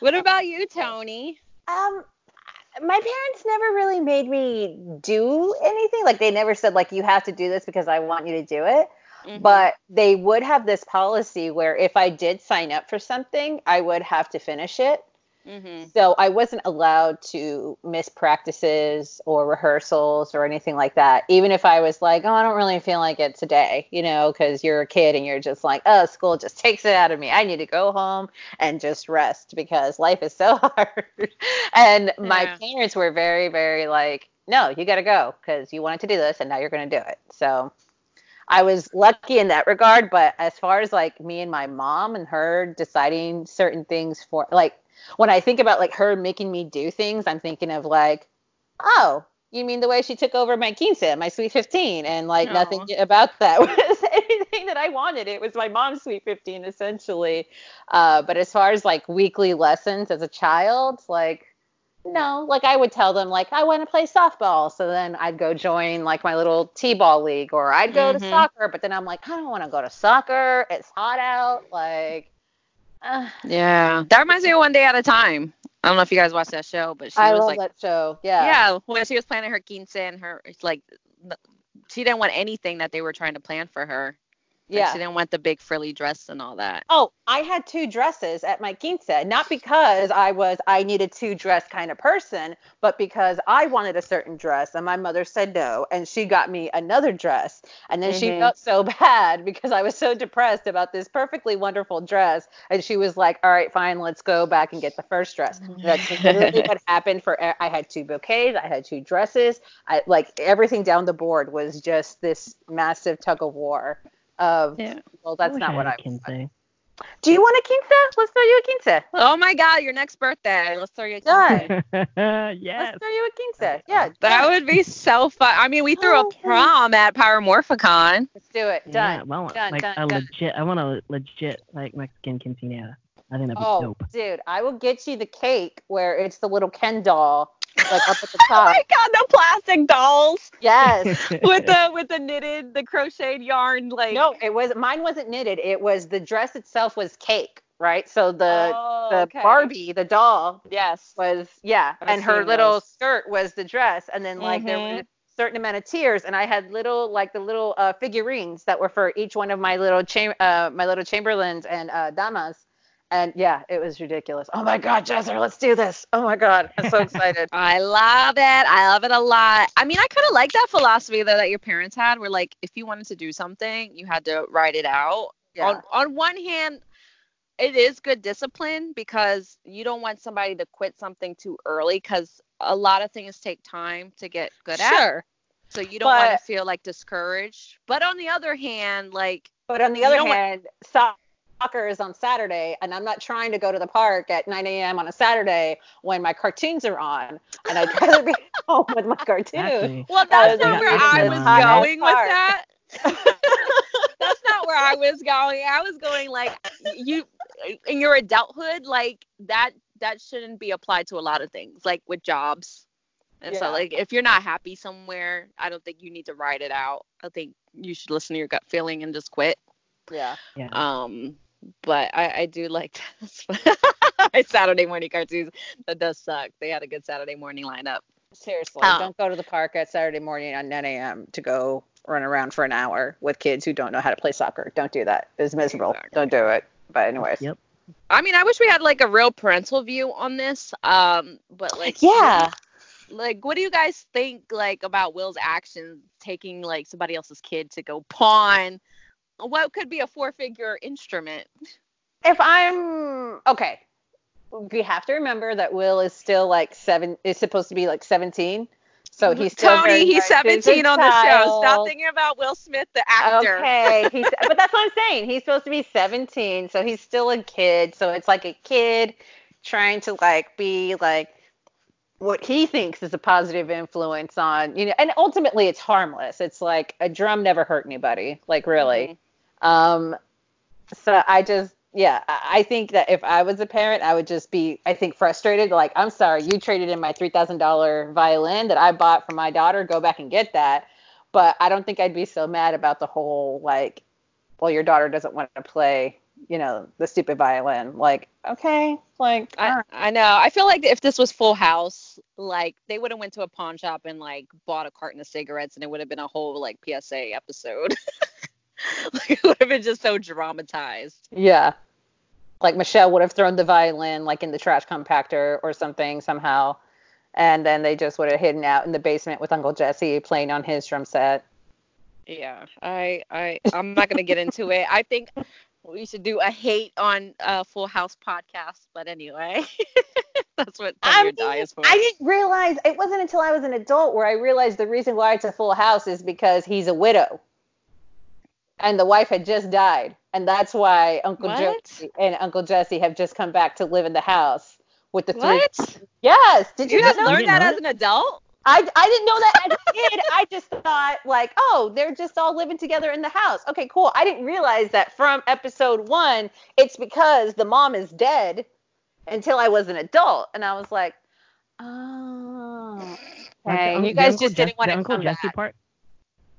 What about you, Toni?
Um, my parents never really made me do anything. Like they never said like you have to do this because I want you to do it.
Mhm.
But they would have this policy where if I did sign up for something, I would have to finish it.
Mhm.
So I wasn't allowed to miss practices or rehearsals or anything like that. Even if I was like, oh, I don't really feel like it today, you know, because you're a kid and you're just like, oh, school just takes it out of me. I need to go home and just rest because life is so hard. and my parents were very, very like, no, you got to go because you wanted to do this and now you're going to do it. So I was lucky in that regard. But as far as like me and my mom and her deciding certain things for, like, when I think about like her making me do things, I'm thinking of like, oh, you mean the way she took over my quince, my sweet 15, and like nothing about that was anything that I wanted. It was my mom's sweet 15 essentially. Uh, but as far as like weekly lessons as a child, like no, like I would tell them like I want to play softball, so then I'd go join like my little t-ball league, or I'd go to
Mhm.
soccer, but then I'm like I don't want to go to soccer. It's hot out, like. Uh,
Yeah. That reminds me of One Day at a Time. I don't know if you guys watched that show, but she
I
was
love
like,
that show. Yeah.
yeah, when she was planning her quince and her, it's like, she didn't want anything that they were trying to plan for her. Like,
Yeah.
she didn't want the big frilly dress and all that.
Oh, I had two dresses at my quince, not because I was I needed two dress kind of person, but because I wanted a certain dress and my mother said no, and she got me another dress, and then she
Mhm.
felt so bad because I was so depressed about this perfectly wonderful dress, and she was like, "All right, fine, let's go back and get the first dress." That's literally what happened. For I had two bouquets, I had two dresses, I like everything down the board was just this massive tug of war. Of
Yeah.
well, that's not what
had
I
a quince.
want. Do you want a quince? Let's throw you a quince.
Oh my God, your next birthday. Let's throw you a
Done.
quince.
yes.
Let's throw you a quince. Yeah.
That would be so fun. I mean, we threw
Oh,
a
thanks.
prom at Pyromorphicon.
Let's do it.
Yeah,
Done.
well,
done,
like
done,
a
done.
legit. I want a legit like Mexican quinceanera. I think that'd be
Oh,
dope.
dude, I will get you the cake where it's the little Ken doll, like up at the top.
Oh
top.
my God, the plastic dolls
yes.
with the with the knitted, the crocheted yarn, like
No, it was mine wasn't knitted. It was the dress itself was cake, right? So the
Oh,
the
okay.
Barbie, the doll,
Yes.
was yeah,
I've
and her
seen
little
those.
skirt was the dress, and then like there
Mhm.
were a certain amount of tiers, and I had little like the little uh, figurines that were for each one of my little cham- uh, my little chamberlains and uh, damas, and yeah, it was ridiculous. Oh my God, Jezzer, let's do this! Oh my God, I'm so excited.
I love it. I love it a lot. I mean, I kind of like that philosophy though that your parents had, where like if you wanted to do something, you had to write it out.
Yeah.
On on one hand, it is good discipline because you don't want somebody to quit something too early because a lot of things take time to get good at.
Sure.
So you don't want to feel like discouraged. But on the other hand, like
But on the other
want-
hand, soccer is on Saturday, and I'm not trying to go to the park at 9 a.m. on a Saturday when my cartoons are on, and I'd rather be home with my cartoon.
Exactly.
well, that's not where I was going with that. that's not where I was going. I was going like you in your adulthood, like that that shouldn't be applied to a lot of things, like with jobs. And
Yeah.
so like if you're not happy somewhere, I don't think you need to write it out. I think you should listen to your gut feeling and just quit.
Yeah.
Yeah.
Um but I, I do like Saturday morning cartoons. That does suck. They had a good Saturday morning lineup.
Seriously,
Oh.
don't go to the park at Saturday morning at 9 a.m. to go run around for an hour with kids who don't know how to play soccer. Don't do that. It's miserable.
Exactly.
Don't do it. But anyways.
Yep.
I mean, I wish we had like a real parental view on this. Um, but like,
Yeah.
like, what do you guys think like about Will's actions taking like somebody else's kid to go pawn? What could be a four-figure instrument?
If I'm okay, we have to remember that Will is still like seven. Is supposed to be like 17. So mm-hmm. he's still Toni.
He's 17 on the show. Stop thinking about Will Smith, the actor.
Okay, he's, but that's what I'm saying. He's supposed to be 17, so he's still a kid. So it's like a kid trying to like be like what he thinks is a positive influence on you know, and ultimately it's harmless. It's like a drum never hurt anybody, like really. Mm-hmm. Um, so I just yeah, I think that if I was a parent, I would just be, I think, frustrated. Like, I'm sorry, you traded in my three thousand dollar violin that I bought for my daughter. Go back and get that. But I don't think I'd be so mad about the whole like, well, your daughter doesn't want to play, you know, the stupid violin. Like, okay, like,
I,
right.
I know. I feel like if this was Full House, like they would have went to a pawn shop and like bought a carton of cigarettes, and it would have been a whole like PSA episode. like it would have been just so dramatized.
yeah. Like Michelle would have thrown the violin like in the trash compactor or something somehow, and then they just would have hidden out in the basement with Uncle Jesse playing on his drum set.
Yeah, I I I'm not gonna get into it. I think we should do a hate on uh, Full House podcast, but anyway, that's what
I mean,
Die is for.
I didn't realize it wasn't until I was an adult where I realized the reason why it's a full house is because he's a widow. And the wife had just died. And that's why Uncle
What?
Jesse and Uncle Jesse have just come back to live in the house with the three.
What?
Yes. Did you,
You
not
just
know?
learned that as an adult?
I, I didn't know that as a kid. I just thought like, oh, they're just all living together in the house. Okay, cool. I didn't realize that from episode one, it's because the mom is dead until I was an adult. And I was like, oh.
Like,
Okay.
the
you
the
guys
Uncle
just didn't
Jess-
want to
Uncle
come
Jesse
back.
part.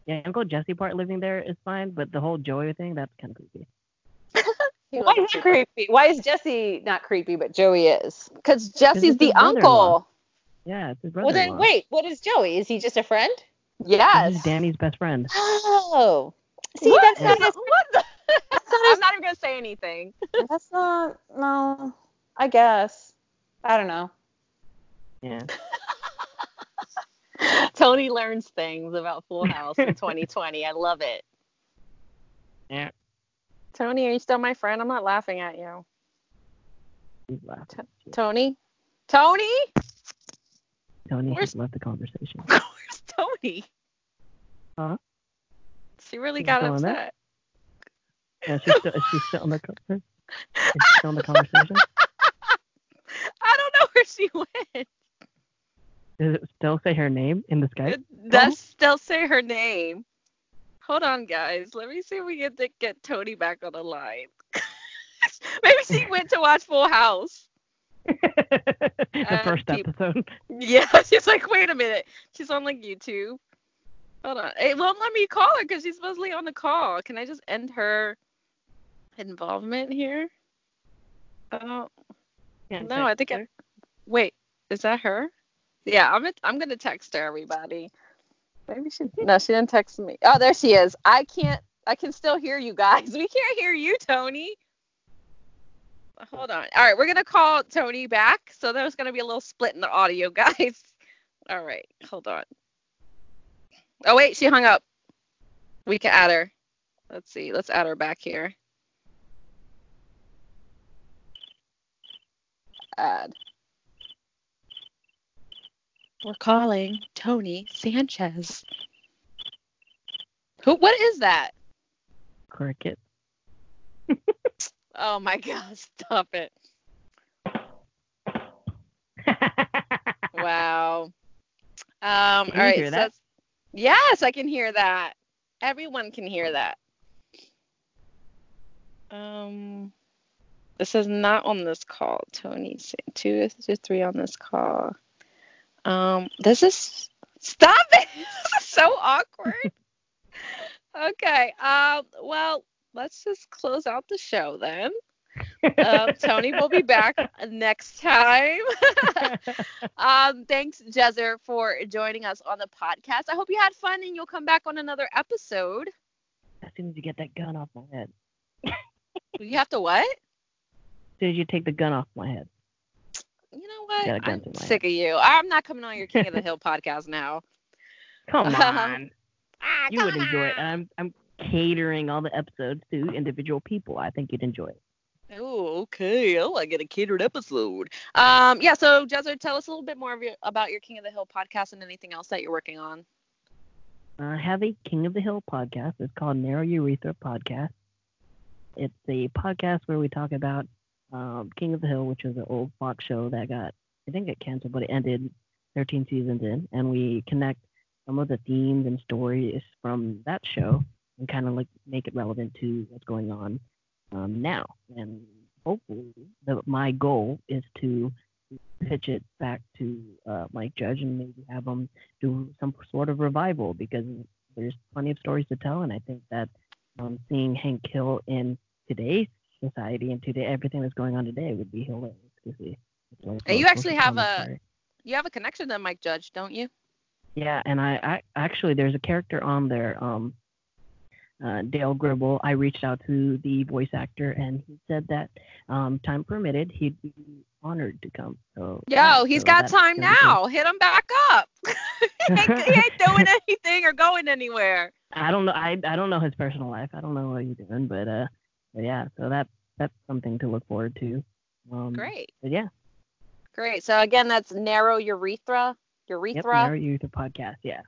Yeah, Uncle Jesse part living there is fine, but the whole Joey thing, that's kind of creepy.
Why is that creepy? Why is Jesse not creepy, but Joey is?
Because Jesse's the uncle.
Yeah, it's his brother.
Well, then wait. What is Joey? Is he just a friend?
He's
Yes.
Danny's best friend.
Oh. See,
What?
that's not.
What
As,
the- I'm not even gonna say anything.
that's not. No. I guess. I don't know.
Yeah.
Toni learns things about Full House in 2020. I love it.
Yeah.
Toni, are you still my friend? I'm not laughing at you.
He's laughing.
Toni? Toni?
Toni
Where's-
has left the conversation.
Where's Toni?
Huh?
She really
She's
got
still in there?
upset.
Yeah, she's still, is she still in the, co- is she still in the conversation?
I don't know where she went.
Does it still say her name in the Skype?
It does still say her name. Hold on, guys. Let me see if we get to get Toni back on the line. Maybe she went to watch Full House.
the
Uh,
first episode.
Yeah, she's like, wait a minute. She's on like YouTube. Hold on. It won't let me call her because she's supposedly on the call. Can I just end her involvement here? Oh
Can't
no, I think. I, wait, is that her? Yeah, I'm. I'm gonna text her. Everybody. Maybe she. No, she didn't text me. Oh, there she is. I can't. I can still hear you guys. We can't hear you, Toni. Hold on. All right, we're gonna call Toni back. So there's gonna be a little split in the audio, guys. All right, hold on. Oh wait, she hung up. We can add her. Let's see. Let's add her back here. Add. We're calling Toni Sanchez. Who? What is that?
Cricket.
Oh my God! Stop it! Wow. Um.
Can
all right. so
that?
yes, I can hear that. Everyone can hear that. Um. This is not on this call, Toni. Two, three on this call. Um. This is. Stop it! This is so awkward. okay. Um. Well, let's just close out the show then. Um, Toni will be back next time. um, thanks, Jezzer, for joining us on the podcast. I hope you had fun and you'll come back on another episode.
as soon as you get that gun off my head.
You have to what?
As soon as you take the gun off my head.
You know what?
Got a gun
I'm sick of you. I'm not coming on your King of the Hill podcast now.
Come
Um,
on.
Ah,
you would enjoy it.
on.
And I'm I'm catering all the episodes to individual people. I think you'd enjoy it.
Oh, okay. Oh, I get a catered episode. Um, yeah. So, Jezzer, tell us a little bit more of your, about your King of the Hill podcast and anything else that you're working on.
I have a King of the Hill podcast. It's called Narrow Urethra Podcast. It's a podcast where we talk about um, King of the Hill, which was an old Fox show that got, I think, it canceled, but it ended 13 seasons in, and we connect some of the themes and stories from that show and kind of like make it relevant to what's going on um, now. And hopefully, the, my goal is to pitch it back to uh, Mike Judge and maybe have him do some sort of revival because there's plenty of stories to tell. And I think that um, seeing Hank Hill in today's society and today everything that's going on today would be hilarious to see. Like,
And you actually have a-. You have a connection to Mike Judge, don't you?
Yeah, and I, I actually there's a character on there, um, uh, Dale Gribble. I reached out to the voice actor, and he said that um, time permitted, he'd be honored to come. So
Yo,
yeah,
he's
so
got time now. Hit him back up. he, ain't, he ain't doing anything or going anywhere.
I don't know. I I don't know his personal life. I don't know what he's doing, but uh, but yeah. So that that's something to look forward to. Um,
Great.
Yeah.
Great. So again, that's narrow urethra.
Yep.
Urethra.
Narrow Youth podcast. Yeah.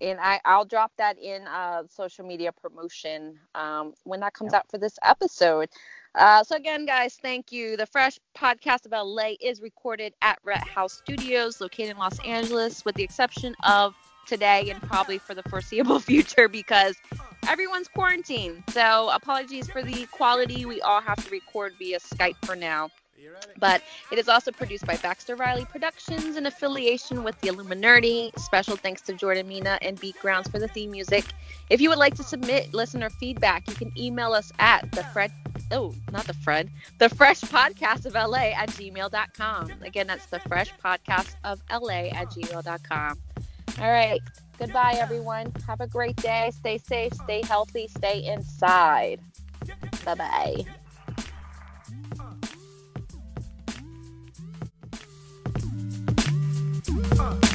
and I, I'll drop that in uh, social media promotion um, when that comes out for this episode. Uh, so again, guys, thank you. The Fresh Podcast of LA is recorded at Ratthaus Studios, located in Los Angeles, with the exception of today and probably for the foreseeable future because everyone's quarantined. So apologies for the quality. We all have to record via Skype for now. But it is also produced by Baxter Ryli Productions in affiliation with the Illuminerdi. Special thanks to Jordan Mena and BeatGrounds for the theme music. If you would like to submit listener feedback, you can email us at the Fred oh, not the Fred, the Fresh Podcast of LA at gmail.com. Again, that's the Fresh Podcast of LA at gmail.com. All right. Goodbye, everyone. Have a great day. Stay safe, stay healthy, stay inside. Bye bye. Uh.